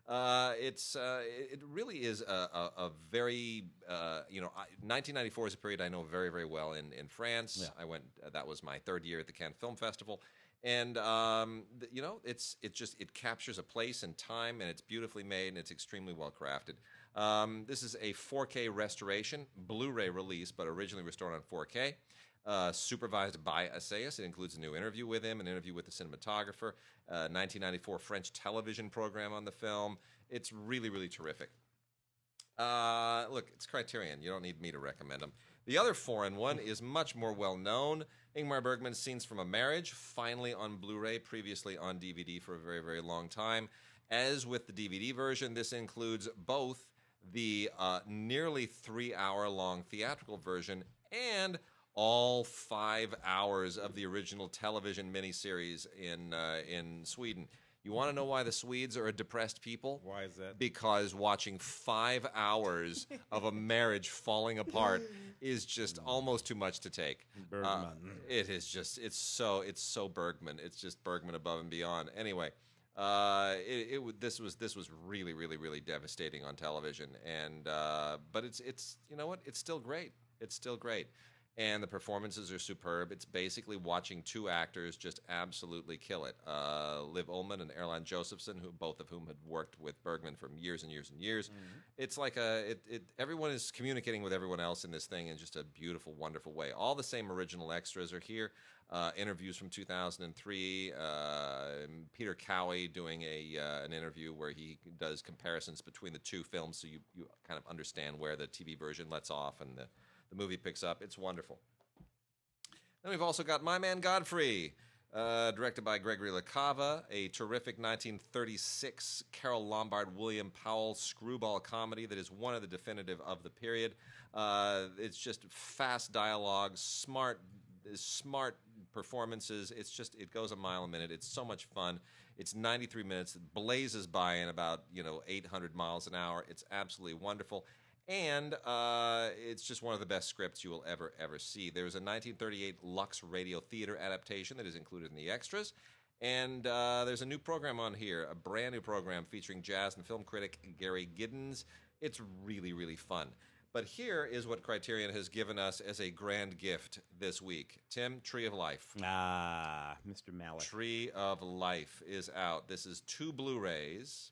Speaker 1: Uh, it's uh, it really is a, a, a very uh, you know 1994 is a period I know very very well in in France.
Speaker 2: Yeah.
Speaker 1: I went uh, that was my third year at the Cannes Film Festival, and um, you know it's it just it captures a place and time and it's beautifully made and it's extremely well crafted. Um, this is a 4K restoration, Blu-ray release, but originally restored on 4K. Uh, supervised by Assayas. It includes a new interview with him, an interview with the cinematographer, uh, 1994 French television program on the film. It's really, really terrific. Uh, look, it's Criterion. You don't need me to recommend them. The other foreign one is much more well known. Ingmar Bergman's Scenes from a Marriage, finally on Blu ray, previously on DVD for a very, very long time. As with the DVD version, this includes both the uh, nearly three hour long theatrical version and all five hours of the original television miniseries in uh, in Sweden. You want to know why the Swedes are a depressed people?
Speaker 2: Why is that?
Speaker 1: Because watching five hours of a marriage falling apart is just almost too much to take. Uh,
Speaker 2: Bergman.
Speaker 1: it is just it's so it's so Bergman. It's just Bergman above and beyond. Anyway, uh, it, it this was this was really really really devastating on television, and uh, but it's it's you know what it's still great. It's still great. And the performances are superb. It's basically watching two actors just absolutely kill it. Uh, Liv Ullmann and Erland Josephson, who both of whom had worked with Bergman for years and years and years. It's like a it, it. Everyone is communicating with everyone else in this thing in just a beautiful, wonderful way. All the same original extras are here. Uh, interviews from 2003. Uh, Peter Cowie doing a uh, an interview where he does comparisons between the two films, so you you kind of understand where the TV version lets off and the the movie picks up. It's wonderful. Then we've also got My Man Godfrey, uh, directed by Gregory LaCava, a terrific 1936 Carole Lombard William Powell screwball comedy that is one of the definitive of the period. Uh, it's just fast dialogue, smart, smart performances. It's just it goes a mile a minute. It's so much fun. It's 93 minutes. It blazes by in about you know 800 miles an hour. It's absolutely wonderful. And uh, it's just one of the best scripts you will ever, ever see. There's a 1938 Lux Radio Theater adaptation that is included in the extras. And uh, there's a new program on here, a brand new program featuring jazz and film critic Gary Giddins. It's really, really fun. But here is what Criterion has given us as a grand gift this week. Tim, Tree of Life.
Speaker 2: Ah, Mr. Malick.
Speaker 1: Tree of Life is out. This is two Blu-rays.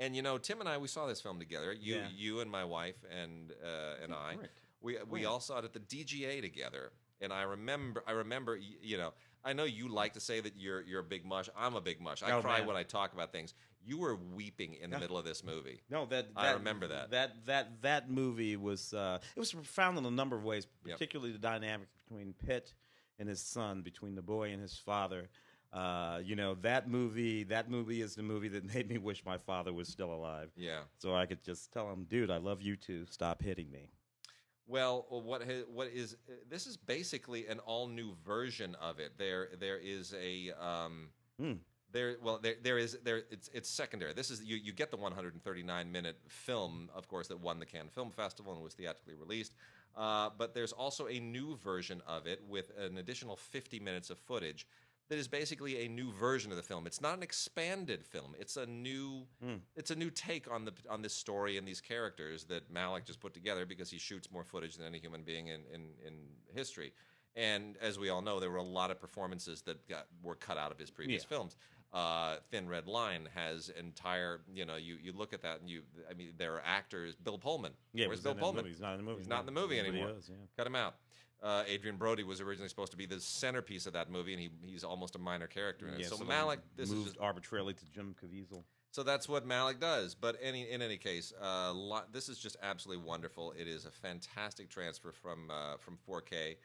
Speaker 1: And you know, Tim and I, we saw this film together. You,
Speaker 2: Yeah.
Speaker 1: you and my wife, and uh, and I,
Speaker 2: correct.
Speaker 1: we we all saw it at the DGA together. And I remember, I remember, you know, I know you like to say that you're you're a big mush. I'm a big mush. I
Speaker 2: Oh,
Speaker 1: cry
Speaker 2: man.
Speaker 1: when I talk about things. You were weeping in the
Speaker 2: Yeah.
Speaker 1: middle of this movie.
Speaker 2: No, that,
Speaker 1: I remember that.
Speaker 2: That that that movie was uh, it was profound in a number of ways,
Speaker 1: Yep.
Speaker 2: particularly the dynamic between Pitt and his son, between the boy and his father. Uh, you know that movie. That movie is the movie that made me wish my father was still alive.
Speaker 1: Yeah.
Speaker 2: So I could just tell him, dude, I love you too. Stop hitting me.
Speaker 1: Well, what what is uh, this is basically an all new version of it. There there is a um,
Speaker 2: Hmm.
Speaker 1: there well there there is there it's it's secondary. This is you you get the 139 minute film, of course, that won the Cannes Film Festival and was theatrically released. Uh, but there's also a new version of it with an additional 50 minutes of footage that is basically a new version of the film. It's not an expanded film. It's a new it's a new take on the on this story and these characters that Malick just put together because he shoots more footage than any human being in in, in history. And as we all know, there were a lot of performances that got were cut out of his previous
Speaker 2: Yeah.
Speaker 1: films. Uh, Thin Red Line has entire, you know, you, you look at that and you, I mean, there are actors. Bill Pullman,
Speaker 2: Yeah,
Speaker 1: where's Bill
Speaker 2: in
Speaker 1: Pullman?
Speaker 2: movie. He's not in the movie.
Speaker 1: He's not in the movie
Speaker 2: Nobody
Speaker 1: anymore.
Speaker 2: is, yeah.
Speaker 1: Cut him out. Uh, Adrien Brody was originally supposed to be the centerpiece of that movie, and he, he's almost a minor character in it.
Speaker 2: Yeah,
Speaker 1: so
Speaker 2: they
Speaker 1: Malick, this
Speaker 2: moved
Speaker 1: is just,
Speaker 2: arbitrarily to Jim Caviezel.
Speaker 1: so that's what Malick does. But any in any case, uh, lo- this is just absolutely wonderful. It is a fantastic transfer from uh, from 4K,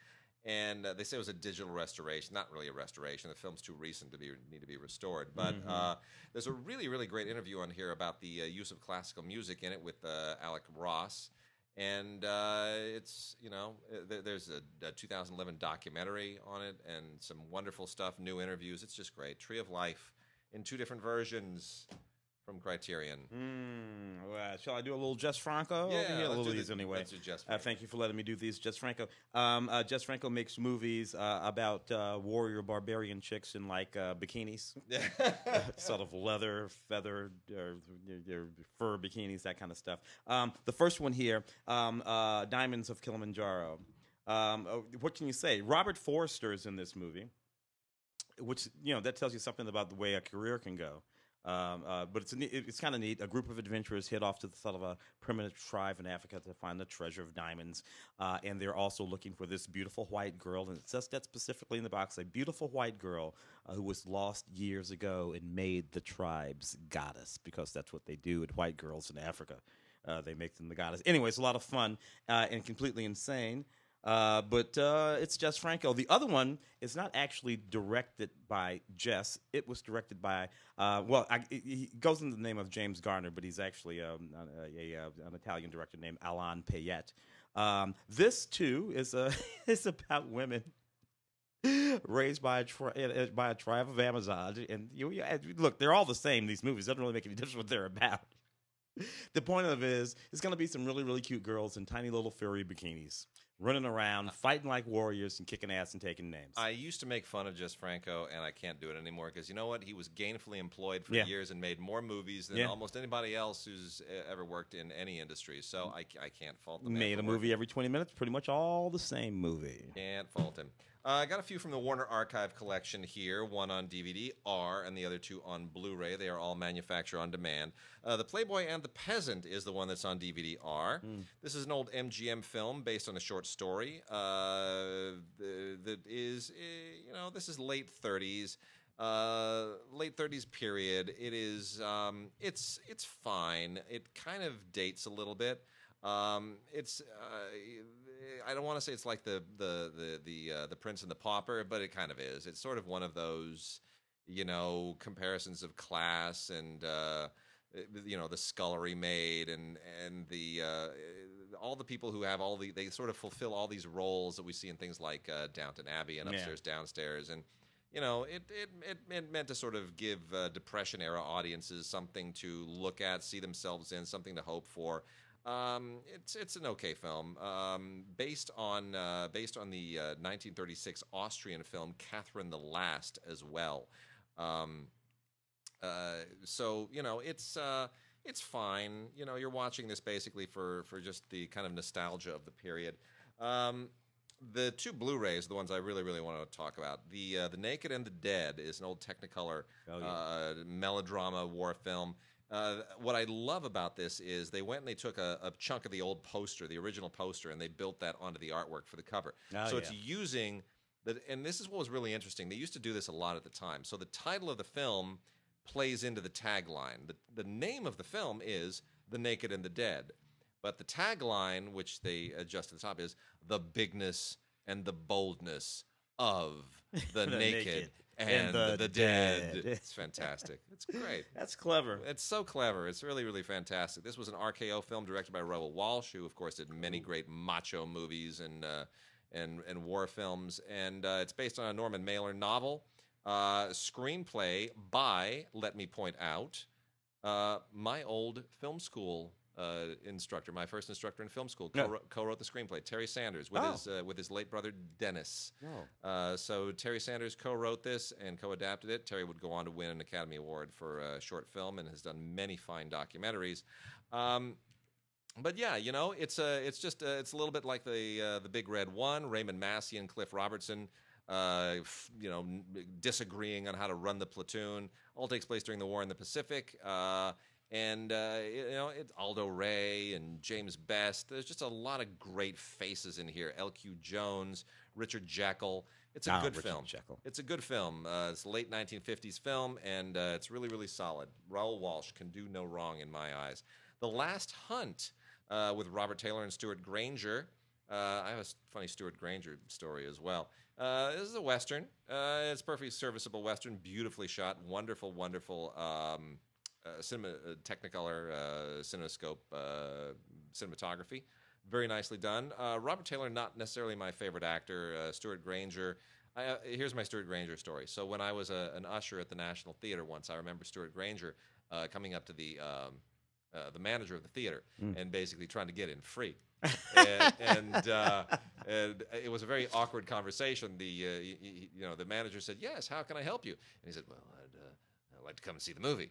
Speaker 1: and uh, they say it was a digital restoration. Not really a restoration. The film's too recent to be need to be restored. But uh, there's a really really great interview on here about the uh, use of classical music in it with uh, Alex Ross. And uh, it's you know uh, there's a, a 2011 documentary on it and some wonderful stuff, new interviews. It's just great. Tree of Life in two different versions from Criterion.
Speaker 2: Mm, well, shall I do a little Jess Franco?
Speaker 1: Yeah,
Speaker 2: here? a little of
Speaker 1: the-
Speaker 2: these anyway.
Speaker 1: let's do Jess
Speaker 2: Uh, thank you for letting me do these, Jess Franco. Um, uh, Jess Franco makes movies uh, about uh, warrior barbarian chicks in like uh, bikinis, sort of leather, feather, or, or fur bikinis, that kind of stuff. Um, the first one here, um, uh, Diamonds of Kilimanjaro. Um, uh, what can you say? Robert Forster is in this movie which you know that tells you something about the way a career can go. Um, uh, but it's it's kind of neat. A group of adventurers head off to the sort of a primitive tribe in Africa to find the treasure of diamonds, uh, and they're also looking for this beautiful white girl. And it says that specifically in the box, a beautiful white girl uh, who was lost years ago and made the tribe's goddess because that's what they do with white girls in Africa. Uh, they make them the goddess. Anyway, it's a lot of fun uh, and completely insane. Uh, but uh, it's Jess Franco. The other one is not actually directed by Jess. It was directed by, uh, well, I, it, he goes in the name of James Garner, but he's actually um, a, a, an Italian director named Alain Payette. Um, this too is a is about women raised by a tri- uh, by a tribe of Amazon, and you, you look, they're all the same. These movies doesn't really make any difference what they're about. The point of it is, it's going to be some really, really cute girls in tiny little furry bikinis running around, fighting like warriors, and kicking ass and taking names.
Speaker 1: I used to make fun of Jess Franco, and I can't do it anymore because you know what? He was gainfully employed for
Speaker 2: Yeah.
Speaker 1: years and made more movies than
Speaker 2: Yeah.
Speaker 1: almost anybody else who's uh, ever worked in any industry. So I, I can't fault him.
Speaker 2: Made a movie every 20 minutes, pretty much all the same movie.
Speaker 1: Can't fault him. Uh, I got a few from the Warner Archive collection here. One on DVD R, and the other two on Blu-ray. They are all manufacture on demand. Uh, the Playboy and the Peasant is the one that's on DVD R. This is an old MGM film based on a short story uh, that is, eh, you know, this is late 30s. Uh, late 30s period. It is. Um, it's it's fine. It kind of dates a little bit. Um, it's uh, I don't want to say it's like the the the the uh, the Prince and the Pauper, but it kind of is. It's sort of one of those you know comparisons of class and uh, you know the scullery maid and and the uh, all the people who have all the they sort of fulfill all these roles that we see in things like uh, Downton Abbey and
Speaker 2: Yeah.
Speaker 1: upstairs downstairs and you know, it it, it, it meant to sort of give uh, Depression era audiences something to look at, see themselves in, something to hope for. Um, it's it's an okay film, um, based on uh, based on the uh, 1936 Austrian film Catherine the Last as well. Um, uh, so you know, it's uh, it's fine. You know, you're watching this basically for for just the kind of nostalgia of the period. Um, the two Blu-rays, the ones I really, really want to talk about. The uh, the Naked and the Dead is an old Technicolor
Speaker 2: Oh, yeah.
Speaker 1: uh, melodrama war film. Uh, what I love about this is they went and they took a, a chunk of the old poster, the original poster, and they built that onto the artwork for the cover.
Speaker 2: Oh,
Speaker 1: so it's using the, and this is what was really interesting. They used to do this a lot at the time. So the title of the film plays into the tagline. The, the name of the film is The Naked and the Dead. But the tagline, which they adjust to the top, is the bigness and the boldness of the,
Speaker 2: The
Speaker 1: naked,
Speaker 2: naked
Speaker 1: and,
Speaker 2: and
Speaker 1: the,
Speaker 2: the
Speaker 1: dead.
Speaker 2: dead.
Speaker 1: It's fantastic. It's great.
Speaker 2: That's clever.
Speaker 1: It's so clever. It's really, really fantastic. This was an RKO film directed by Raoul Walsh, who, of course, did many great macho movies and uh, and and war films. And uh, it's based on a Norman Mailer novel. Uh, screenplay by, let me point out, uh, my old film school uh, instructor, my first instructor in film school,
Speaker 2: Yeah.
Speaker 1: co-wrote, co-wrote the screenplay. Terry Sanders with
Speaker 2: Oh.
Speaker 1: his uh, with his late brother Denis.
Speaker 2: Oh.
Speaker 1: Uh, so Terry Sanders co-wrote this and co-adapted it. Terry would go on to win an Academy Award for a short film and has done many fine documentaries. Um, but yeah, you know, it's a, it's just, a, it's a little bit like the uh, the Big Red One. Raymond Massey and Cliff Robertson, uh, you know, disagreeing on how to run the platoon. All takes place during the war in the Pacific. Uh, and uh, you know, it's Aldo Ray and James Best. There's just a lot of great faces in here. L.Q. Jones, Richard Jaeckel. It's a
Speaker 2: Ah,
Speaker 1: good
Speaker 2: Richard
Speaker 1: film.
Speaker 2: Jaeckel.
Speaker 1: It's a good film. Uh, it's a late 1950s film, and uh, it's really, really solid. Raoul Walsh can do no wrong in my eyes. The Last Hunt uh, with Robert Taylor and Stewart Granger. Uh, I have a funny Stewart Granger story as well. Uh, this is a western. Uh, it's perfectly serviceable western, beautifully shot, wonderful, wonderful um, uh, cinema, uh, Technicolor uh, cinemascope uh, cinematography. Very nicely done. Uh, Robert Taylor, not necessarily my favorite actor. Uh, Stewart Granger. I, uh, here's my Stewart Granger story. So when I was a, an usher at the National Theater once, I remember Stewart Granger uh, coming up to the um, uh, the manager of the theater and basically trying to get in free. and and, uh, and it was a very awkward conversation. The uh, y- you know the manager said, "Yes, how can I help you?" And he said, "Well, I'd, uh, I'd like to come and see the movie,"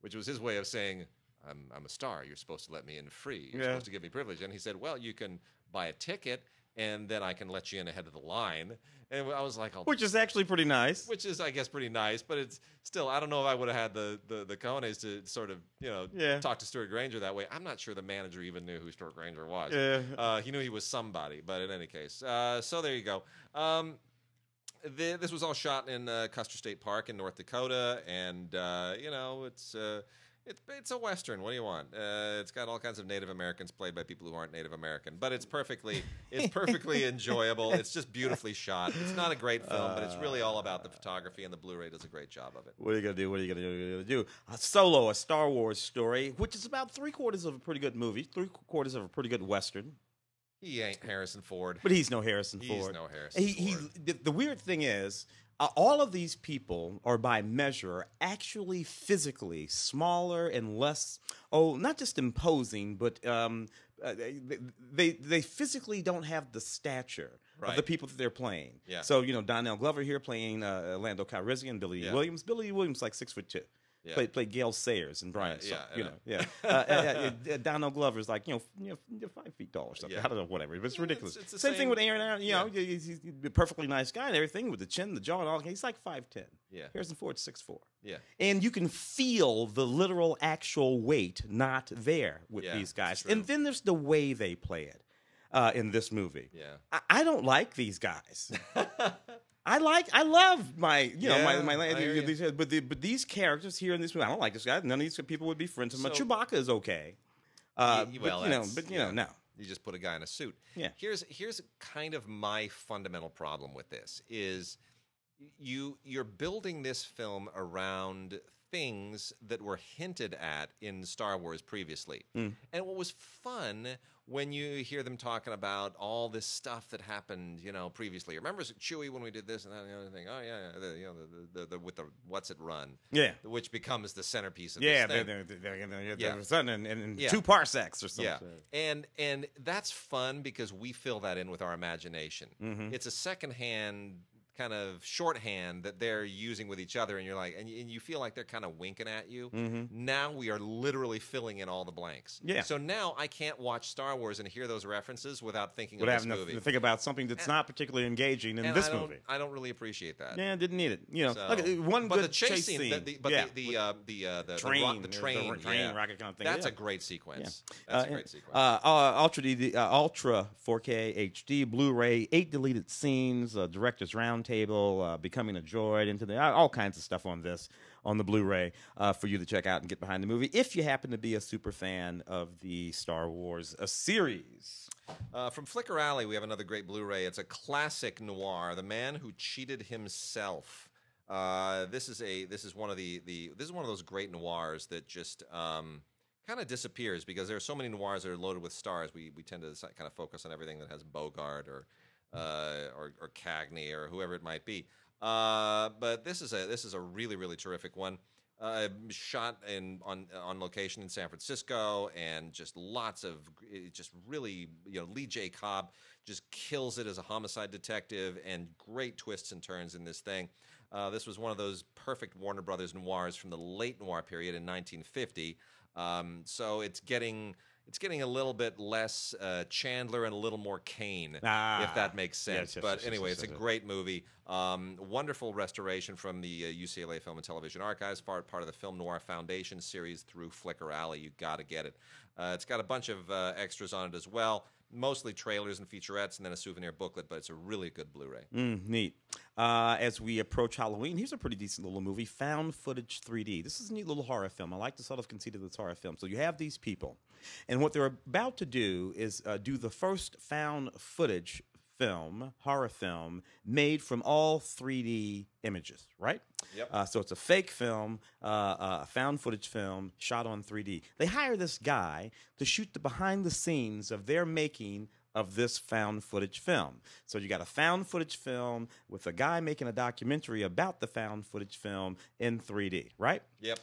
Speaker 1: which was his way of saying, "I'm I'm a star. You're supposed to let me in free. You're
Speaker 2: Yeah.
Speaker 1: supposed to give me privilege." And he said, "Well, you can buy a ticket." And then I can let you in ahead of the line. And I was like, oh,
Speaker 2: Which is actually pretty nice.
Speaker 1: which is I guess pretty nice, but it's still I don't know if I would have had the the the cojones to sort of you know
Speaker 2: Yeah.
Speaker 1: talk to Stewart Granger that way. I'm not sure the manager even knew who Stewart Granger was.
Speaker 2: Yeah.
Speaker 1: Uh, he knew he was somebody, but in any case, uh, so there you go. Um, the, this was all shot in uh, Custer State Park in North Dakota, and uh, you know it's. Uh, it's, it's a western. What do you want? Uh, it's got all kinds of Native Americans played by people who aren't Native American, but it's perfectly it's perfectly enjoyable. It's just beautifully shot. It's not a great film, but it's really all about the photography, and the Blu-ray does a great job of it.
Speaker 2: What are you gonna do? What are you gonna do? What are you gonna do? Uh, Solo, a Star Wars story, which is about three quarters of a pretty good movie, three quarters of a pretty good western.
Speaker 1: He ain't Harrison Ford.
Speaker 2: But he's no Harrison Ford.
Speaker 1: He's
Speaker 2: Ford.
Speaker 1: no Harrison
Speaker 2: He, he,
Speaker 1: Ford.
Speaker 2: the, the weird thing is, uh, all of these people are by measure actually physically smaller and less. Oh, not just imposing, but um, uh, they, they they physically don't have the stature of the
Speaker 1: Right.
Speaker 2: people that they're playing.
Speaker 1: Yeah.
Speaker 2: So you know, Donald Glover here playing uh, Lando Calrissian, Billy
Speaker 1: Yeah.
Speaker 2: Williams. Billy Williams like six foot two.
Speaker 1: Yeah.
Speaker 2: Played, played Gale Sayers and Brian.
Speaker 1: Right,
Speaker 2: so,
Speaker 1: yeah, I
Speaker 2: you
Speaker 1: know.
Speaker 2: yeah. uh, uh, uh, Donald Glover's like you know, you know, you're five feet tall or something.
Speaker 1: Yeah.
Speaker 2: I don't know, whatever. But it's
Speaker 1: Yeah,
Speaker 2: ridiculous.
Speaker 1: it's- it's the
Speaker 2: same, thing with Aaron. Aaron you know, he's, he's a perfectly nice guy and everything with the chin, the jaw, and all. He's like five ten.
Speaker 1: Yeah.
Speaker 2: Harrison Ford's six four.
Speaker 1: Yeah.
Speaker 2: And you can feel the literal actual weight not there with these guys. And then there's the way they play it uh, in this movie.
Speaker 1: Yeah.
Speaker 2: I, I don't like these guys. I like, I love my, you know,
Speaker 1: Yeah,
Speaker 2: my, my,
Speaker 1: I hear you.
Speaker 2: these, but the, but these characters here in this movie, I don't like this guy. None of these people would be friends with him.
Speaker 1: So-
Speaker 2: Chewbacca is okay. Uh, but,
Speaker 1: well,
Speaker 2: you know, but you
Speaker 1: yeah.
Speaker 2: know, no.
Speaker 1: You just put a guy in a suit.
Speaker 2: Yeah.
Speaker 1: Here's here's kind of my fundamental problem with this is you you're building this film around things that were hinted at in Star Wars previously.
Speaker 2: Mm.
Speaker 1: And what was fun when you hear them talking about all this stuff that happened, you know, previously. Remember Chewie when we did this and that and the other thing? Oh yeah, the, you know, the, the, the, with the what's it run,
Speaker 2: Yeah.
Speaker 1: which becomes the centerpiece of
Speaker 2: Yeah,
Speaker 1: this thing.
Speaker 2: they're, they're, they're, they're,
Speaker 1: Yeah.
Speaker 2: something in, in, in
Speaker 1: Yeah.
Speaker 2: two parsecs or something.
Speaker 1: Yeah, and and that's fun because we fill that in with our imagination.
Speaker 2: Mm-hmm.
Speaker 1: It's a secondhand kind of shorthand that they're using with each other, and you're like, and you, and you feel like they're kind of winking at you. Now we are literally filling in all the blanks.
Speaker 2: Mm-hmm. Yeah.
Speaker 1: So now I can't watch Star Wars and hear those references without thinking
Speaker 2: Would
Speaker 1: of this movie.
Speaker 2: to think about something that's not particularly engaging in this
Speaker 1: I
Speaker 2: movie.
Speaker 1: I don't really appreciate that.
Speaker 2: Yeah, didn't need it. You know,
Speaker 1: So-
Speaker 2: look, uh, one
Speaker 1: but
Speaker 2: good
Speaker 1: the chase, scene, the, the, but
Speaker 2: yeah.
Speaker 1: the the uh, the, uh, the
Speaker 2: Train,
Speaker 1: the,
Speaker 2: the
Speaker 1: ro- the train,
Speaker 2: train,
Speaker 1: yeah.
Speaker 2: rocket kind of thing,
Speaker 1: That's
Speaker 2: yeah.
Speaker 1: a great sequence.
Speaker 2: Uh,
Speaker 1: That's a great sequence.
Speaker 2: Uh, uh, Ultra D, uh, Ultra 4K HD Blu-ray, eight deleted scenes, uh, director's roundtable, uh, becoming a droid, into the all kinds of stuff on this on the Blu-ray uh, for you to check out and get behind the movie if you happen to be a super fan of the Star Wars uh, series.
Speaker 1: Uh, from Flicker Alley, we have another great Blu-ray. It's a classic noir, "The Man Who Cheated Himself." Uh, this is a this is one of the the this is one of those great noirs that just um, kind of disappears because there are so many noirs that are loaded with stars. We we tend to kind of focus on everything that has Bogart or uh, or, or Cagney or whoever it might be. Uh, but this is a this is a really really terrific one. Uh, shot in on on location in San Francisco, and just lots of just really you know Lee J. Cobb just kills it as a homicide detective, and great twists and turns in this thing. Uh, this was one of those perfect Warner Brothers noirs from the late noir period in 1950. Um, so it's getting it's getting a little bit less uh, Chandler and a little more Kane,
Speaker 2: Ah.
Speaker 1: if that makes sense.
Speaker 2: Yes, yes,
Speaker 1: but
Speaker 2: yes,
Speaker 1: anyway, it's a great movie. Um, wonderful restoration from the uh, UCLA Film and Television Archives, part part of the Film Noir Foundation series through Flicker Alley. You got to get it. Uh, it's got a bunch of uh, extras on it as well, mostly trailers and featurettes, and then a souvenir booklet. But it's a really good Blu-ray.
Speaker 2: Mm, neat. Uh, as we approach Halloween, here's a pretty decent little movie, Found Footage 3D. This is a neat little horror film. I like the sort of conceit of this horror film. So you have these people, and what they're about to do is uh, do the first found footage film, horror film, made from all 3D images, right?
Speaker 1: Yep.
Speaker 2: Uh, so it's a fake film, uh, uh, a found footage film shot on 3D. They hire this guy to shoot the behind the scenes of their making of this found footage film. So you got a found footage film with a guy making a documentary about the found footage film in 3D, right?
Speaker 1: Yep.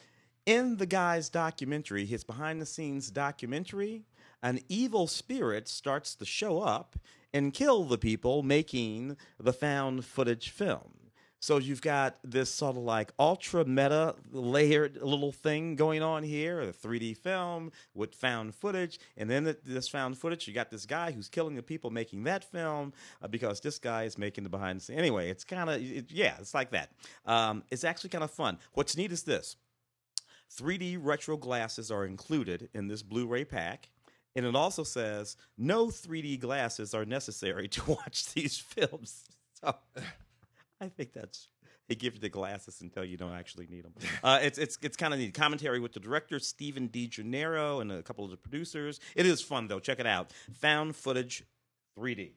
Speaker 2: In the guy's documentary, his behind the scenes documentary, an evil spirit starts to show up and kill the people making the found footage film. So you've got this sort of like ultra meta layered little thing going on here, a 3D film with found footage, and then th- this found footage, you got this guy who's killing the people making that film uh, because this guy is making the behind the scenes. Anyway, it's kind of it, yeah, it's like that. Um, it's actually kind of fun. What's neat is this: 3D retro glasses are included in this Blu-ray pack. And it also says no 3D glasses are necessary to watch these films. So I think that's they give you the glasses until you don't actually need them. Uh, it's it's it's kind of neat. Commentary with the director Steven DeGennaro and a couple of the producers. It is fun though. Check it out. Found footage, 3D.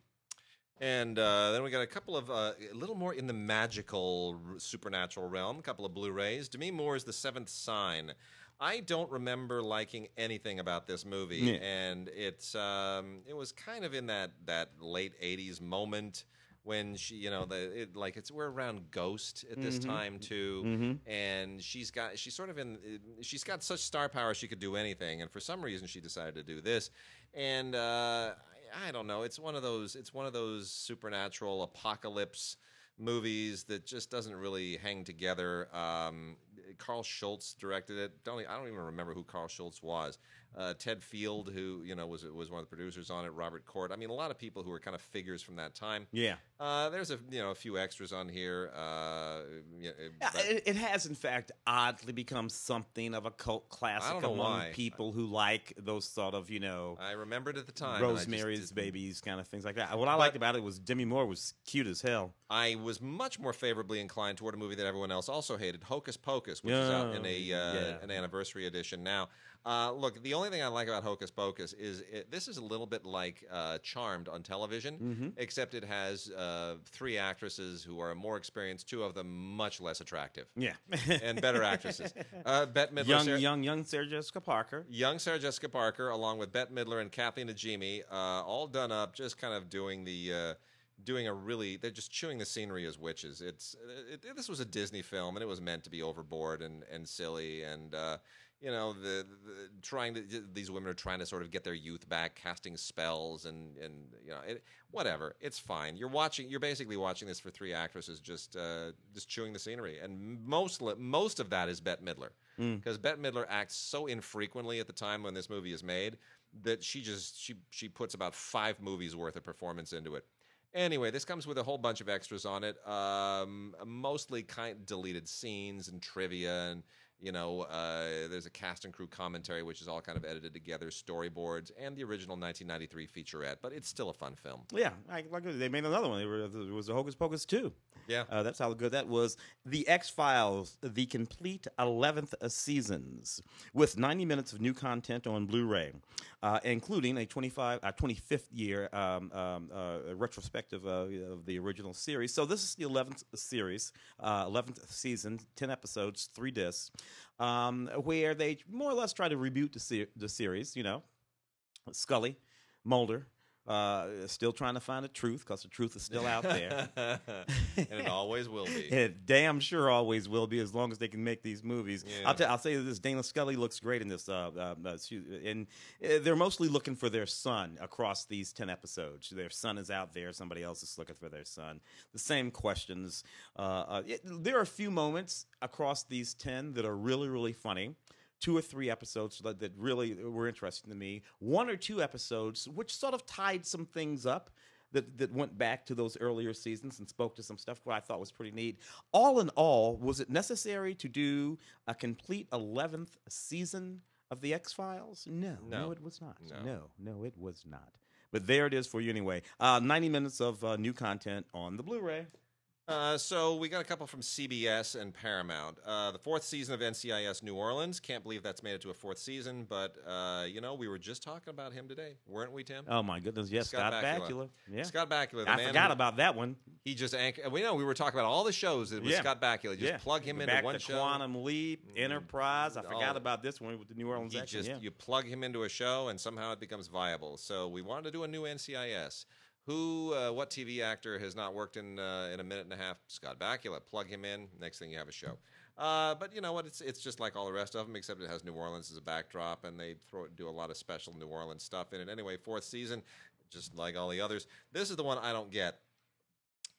Speaker 1: And uh, then we got a couple of uh, a little more in the magical supernatural realm. A couple of Blu-rays. Demi Moore's The Seventh Sign. I don't remember liking anything about this movie,
Speaker 2: Yeah.
Speaker 1: and it's um, it was kind of in that that late '80s moment when she, you know, the it, like it's we're around Ghost at this time too, and she's got she's sort of in she's got such star power she could do anything, and for some reason she decided to do this, and uh, I, I don't know, it's one of those it's one of those supernatural apocalypse movies that just doesn't really hang together. Um, Carl Schultz directed it. Don't I don't even remember who Carl Schultz was. Uh, Ted Field, who you know was was one of the producers on it. Robert Cort. I mean, a lot of people who were kind of figures from that time.
Speaker 2: Yeah.
Speaker 1: Uh, there's a you know a few extras on here. Uh, yeah,
Speaker 2: Yeah, it, it has, in fact, oddly become something of a cult classic
Speaker 1: I don't know
Speaker 2: among
Speaker 1: why.
Speaker 2: people who like those sort of, you know,
Speaker 1: I remembered at the time. and I just
Speaker 2: Rosemary's Babies kind of things like that. What I liked about it was Demi Moore was cute as hell.
Speaker 1: I was much more favorably inclined toward a movie that everyone else also hated, Hocus Pocus, which is out in a uh,
Speaker 2: Yeah.
Speaker 1: an anniversary edition now. Uh, look, the only thing I like about Hocus Pocus is it, this is a little bit like uh, Charmed on television,
Speaker 2: Mm-hmm.
Speaker 1: except it has uh, three actresses who are more experienced, two of them much less attractive,
Speaker 2: Yeah.
Speaker 1: and better actresses. Uh, Bette Midler,
Speaker 2: young,
Speaker 1: Sarah-
Speaker 2: young, young Sarah Jessica Parker.
Speaker 1: young Sarah Jessica Parker, along with Bette Midler and Kathleen Najimy, uh, all done up, just kind of doing the. Uh, Doing a really, they're just chewing the scenery as witches. It's it, it- this was a Disney film, and it was meant to be overboard and, and silly, and uh, you know the, the trying to these women are trying to sort of get their youth back, casting spells, and and you know it, whatever. It's fine. You're watching. You're basically watching this for three actresses just uh, just chewing the scenery, and most most of that is Bette Midler because Bette Midler acts so infrequently at the time when this movie is made that she just she she puts about five movies worth of performance into it. Anyway, this comes with a whole bunch of extras on it, um, mostly kind deleted scenes and trivia, and you know, uh, there's a cast and crew commentary which is all kind of edited together, storyboards, and the original 1993 featurette. But it's still a fun film.
Speaker 2: Yeah, I, like they made another one. It was a Hocus Pocus too.
Speaker 1: Yeah.
Speaker 2: uh, that's how good that was. The X Files, the complete eleventh seasons, with ninety minutes of new content on Blu-ray, uh, including a 25, uh, 25th year um, um, uh, retrospective uh, of the original series. So this is the eleventh series, uh, eleventh season, ten episodes, three discs, um, where they more or less try to reboot the, the series. You know, Scully, Mulder, uh, still trying to find the truth because the truth is still out there.
Speaker 1: and it always will be.
Speaker 2: It damn sure always will be as long as they can make these movies.
Speaker 1: Yeah.
Speaker 2: I'll, tell I'll say this: Dana Scully looks great in this, uh, uh, uh, and uh, they're mostly looking for their son across these ten episodes. Their son is out there; somebody else is looking for their son. The same questions. Uh, uh, it, there are a few moments across these ten that are really, really funny two or three episodes that, that really were interesting to me. One or two episodes which sort of tied some things up. That, that went back to those earlier seasons and spoke to some stuff what I thought was pretty neat. All in all, was it necessary to do a complete 11th season of The X Files? No, no,
Speaker 1: No.
Speaker 2: it was not.
Speaker 1: No.
Speaker 2: No. no, it was not. But there it is for you anyway. Uh, 90 minutes of uh, new content on the Blu ray.
Speaker 1: Uh, so we got a couple from CBS and Paramount. Uh, the fourth season of NCIS New Orleans. Can't believe that's made it to a fourth season, but uh, you know we were just talking about him today, weren't we, Tim?
Speaker 2: Oh, my goodness. Yes, Scott, Bakula. Yeah.
Speaker 1: Scott Bakula.
Speaker 2: I
Speaker 1: man
Speaker 2: forgot
Speaker 1: who-
Speaker 2: about that one.
Speaker 1: He just anch- we know we were talking about all the shows with
Speaker 2: Yeah.
Speaker 1: Scott Bakula. Just
Speaker 2: yeah.
Speaker 1: plug him
Speaker 2: Go
Speaker 1: into one show.
Speaker 2: Quantum Leap, Enterprise. I forgot
Speaker 1: all-
Speaker 2: about this one with the New Orleans
Speaker 1: He
Speaker 2: action.
Speaker 1: just
Speaker 2: yeah.
Speaker 1: you plug him into a show and somehow it becomes viable. So we wanted to do a new NCIS. Who, uh, what TV actor has not worked in uh, in a minute and a half? Scott Bakula. Plug him in. Next thing you have a show. Uh, but you know what? It's it's just like all the rest of them, except it has New Orleans as a backdrop, and they throw do a lot of special New Orleans stuff in it. Anyway, fourth season, just like all the others. This is the one I don't get.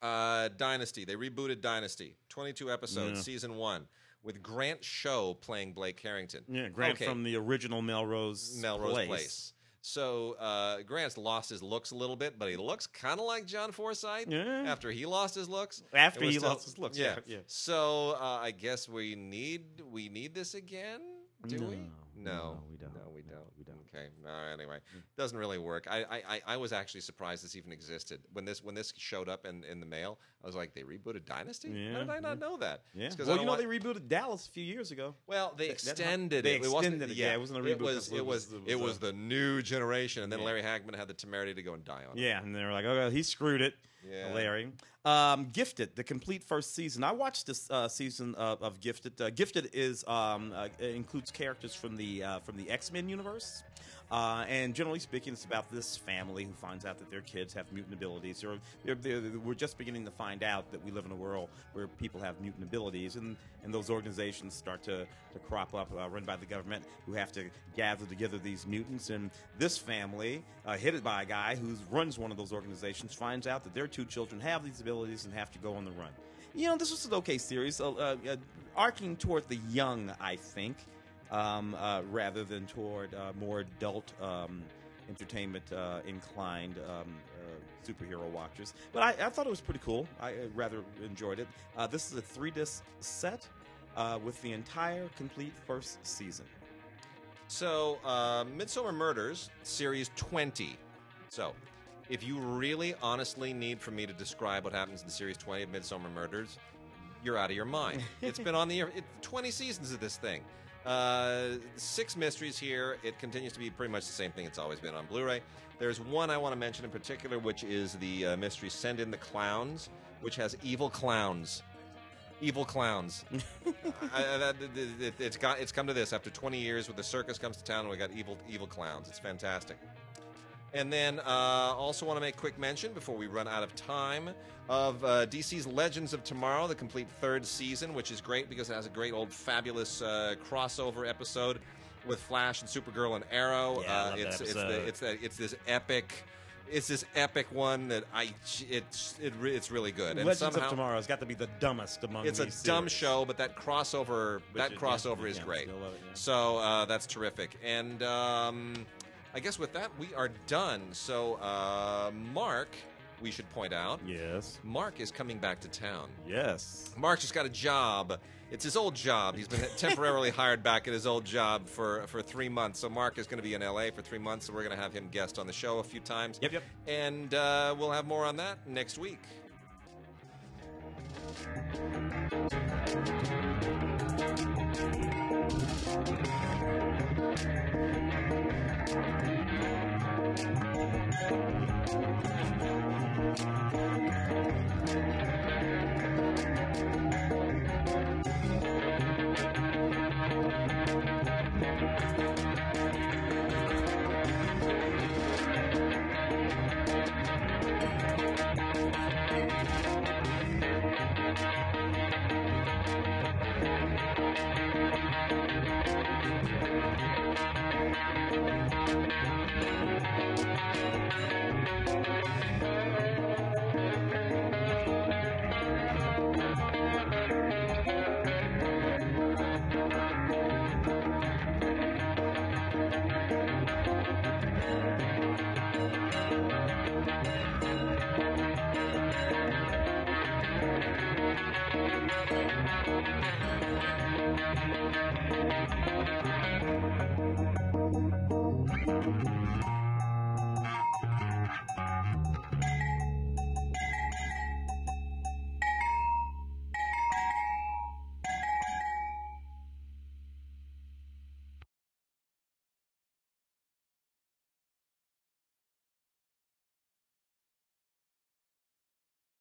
Speaker 1: Uh, Dynasty. They rebooted Dynasty. Twenty-two episodes,
Speaker 2: Yeah.
Speaker 1: season one, with Grant Show playing Blake Harrington.
Speaker 2: yeah, Grant
Speaker 1: Okay.
Speaker 2: from the original Melrose
Speaker 1: Melrose
Speaker 2: Place.
Speaker 1: Place. So uh, Grant's lost his looks a little bit, but he looks kind of like John Forsythe
Speaker 2: Yeah.
Speaker 1: after he lost his looks.
Speaker 2: After he lost his looks, yeah, yeah.
Speaker 1: So uh, I guess we need we need this again. Do
Speaker 2: No,
Speaker 1: we?
Speaker 2: No,
Speaker 1: No,
Speaker 2: we don't.
Speaker 1: No, we don't.
Speaker 2: we don't.
Speaker 1: Okay. No, anyway, doesn't really work. I, I, I- was actually surprised this even existed when this when this showed up in, in the mail. I was like, they rebooted Dynasty.
Speaker 2: Yeah,
Speaker 1: How did I not know that?
Speaker 2: Yeah. Well, you know
Speaker 1: want-
Speaker 2: they rebooted Dallas a few years ago.
Speaker 1: well, they
Speaker 2: That-
Speaker 1: extended
Speaker 2: they
Speaker 1: it. It wasn't.
Speaker 2: extended it, yeah, it wasn't a reboot.
Speaker 1: It was.
Speaker 2: it
Speaker 1: It was.
Speaker 2: it
Speaker 1: It
Speaker 2: was
Speaker 1: the new generation, and then
Speaker 2: Yeah.
Speaker 1: Larry Hagman had the temerity to go and die on it.
Speaker 2: Yeah, and they were like, "Oh, he screwed it."
Speaker 1: Yeah.
Speaker 2: Larry. Um, Gifted, the complete first season. I watched this uh, season of, of Gifted. Uh, Gifted is um, uh, includes characters from the uh, from the X Men universe, uh, and generally speaking, it's about this family who finds out that their kids have mutant abilities. Or they're, they're, we're just beginning to find out that we live in a world where people have mutant abilities, and, and those organizations start to, to crop up, uh, run by the government, who have to gather together these mutants. And this family, uh, headed by a guy who runs one of those organizations, finds out that their two children have these abilities and have to go on the run. You know, this was an okay series, uh, uh, arcing toward the young, I think um, uh, rather than toward uh, more adult um, entertainment uh, inclined um, uh, superhero watchers. But I, I, thought it was pretty cool. I rather enjoyed it. Uh, this is a three disc set uh, with the entire complete first season.
Speaker 1: So, Midsomer Murders, series 20. So, if you really honestly need for me to describe what happens in series 20 of Midsomer Murders, you're out of your mind. it's been on the air, it, 20 seasons of this thing. Uh, six mysteries here. It continues to be pretty much the same thing it's always been on Blu ray. There's one I want to mention in particular, which is the uh, mystery Send in the Clowns, which has evil clowns. Evil clowns. I, it, it's got it's come to this after 20 years, where the circus comes to town, and we got evil evil clowns. It's fantastic. And then uh, also want to make quick mention before we run out of time of uh, DC's Legends of Tomorrow, the complete third season, which is great because it has a great old fabulous uh, crossover episode with Flash and Supergirl and Arrow.
Speaker 2: Yeah, uh,
Speaker 1: it's,
Speaker 2: it's,
Speaker 1: the, it's, the, it's this epic. It's this epic one that I it's it, it's really good.
Speaker 2: And Legends somehow, of Tomorrow has got to be the dumbest among. These.
Speaker 1: It's a
Speaker 2: series.
Speaker 1: dumb show, but that crossover Which that crossover is great. It, yeah. So uh, that's terrific. And um, I guess with that, we are done. So, uh, Mark, we should point out.
Speaker 2: Yes.
Speaker 1: Mark is coming back to town.
Speaker 2: Yes.
Speaker 1: Mark just got a job. It's his old job. He's been temporarily hired back at his old job for, for three months. So Mark is going to be in LA for three months. So we're going to have him guest on the show a few times.
Speaker 2: Yep, yep.
Speaker 1: And uh, we'll have more on that next week.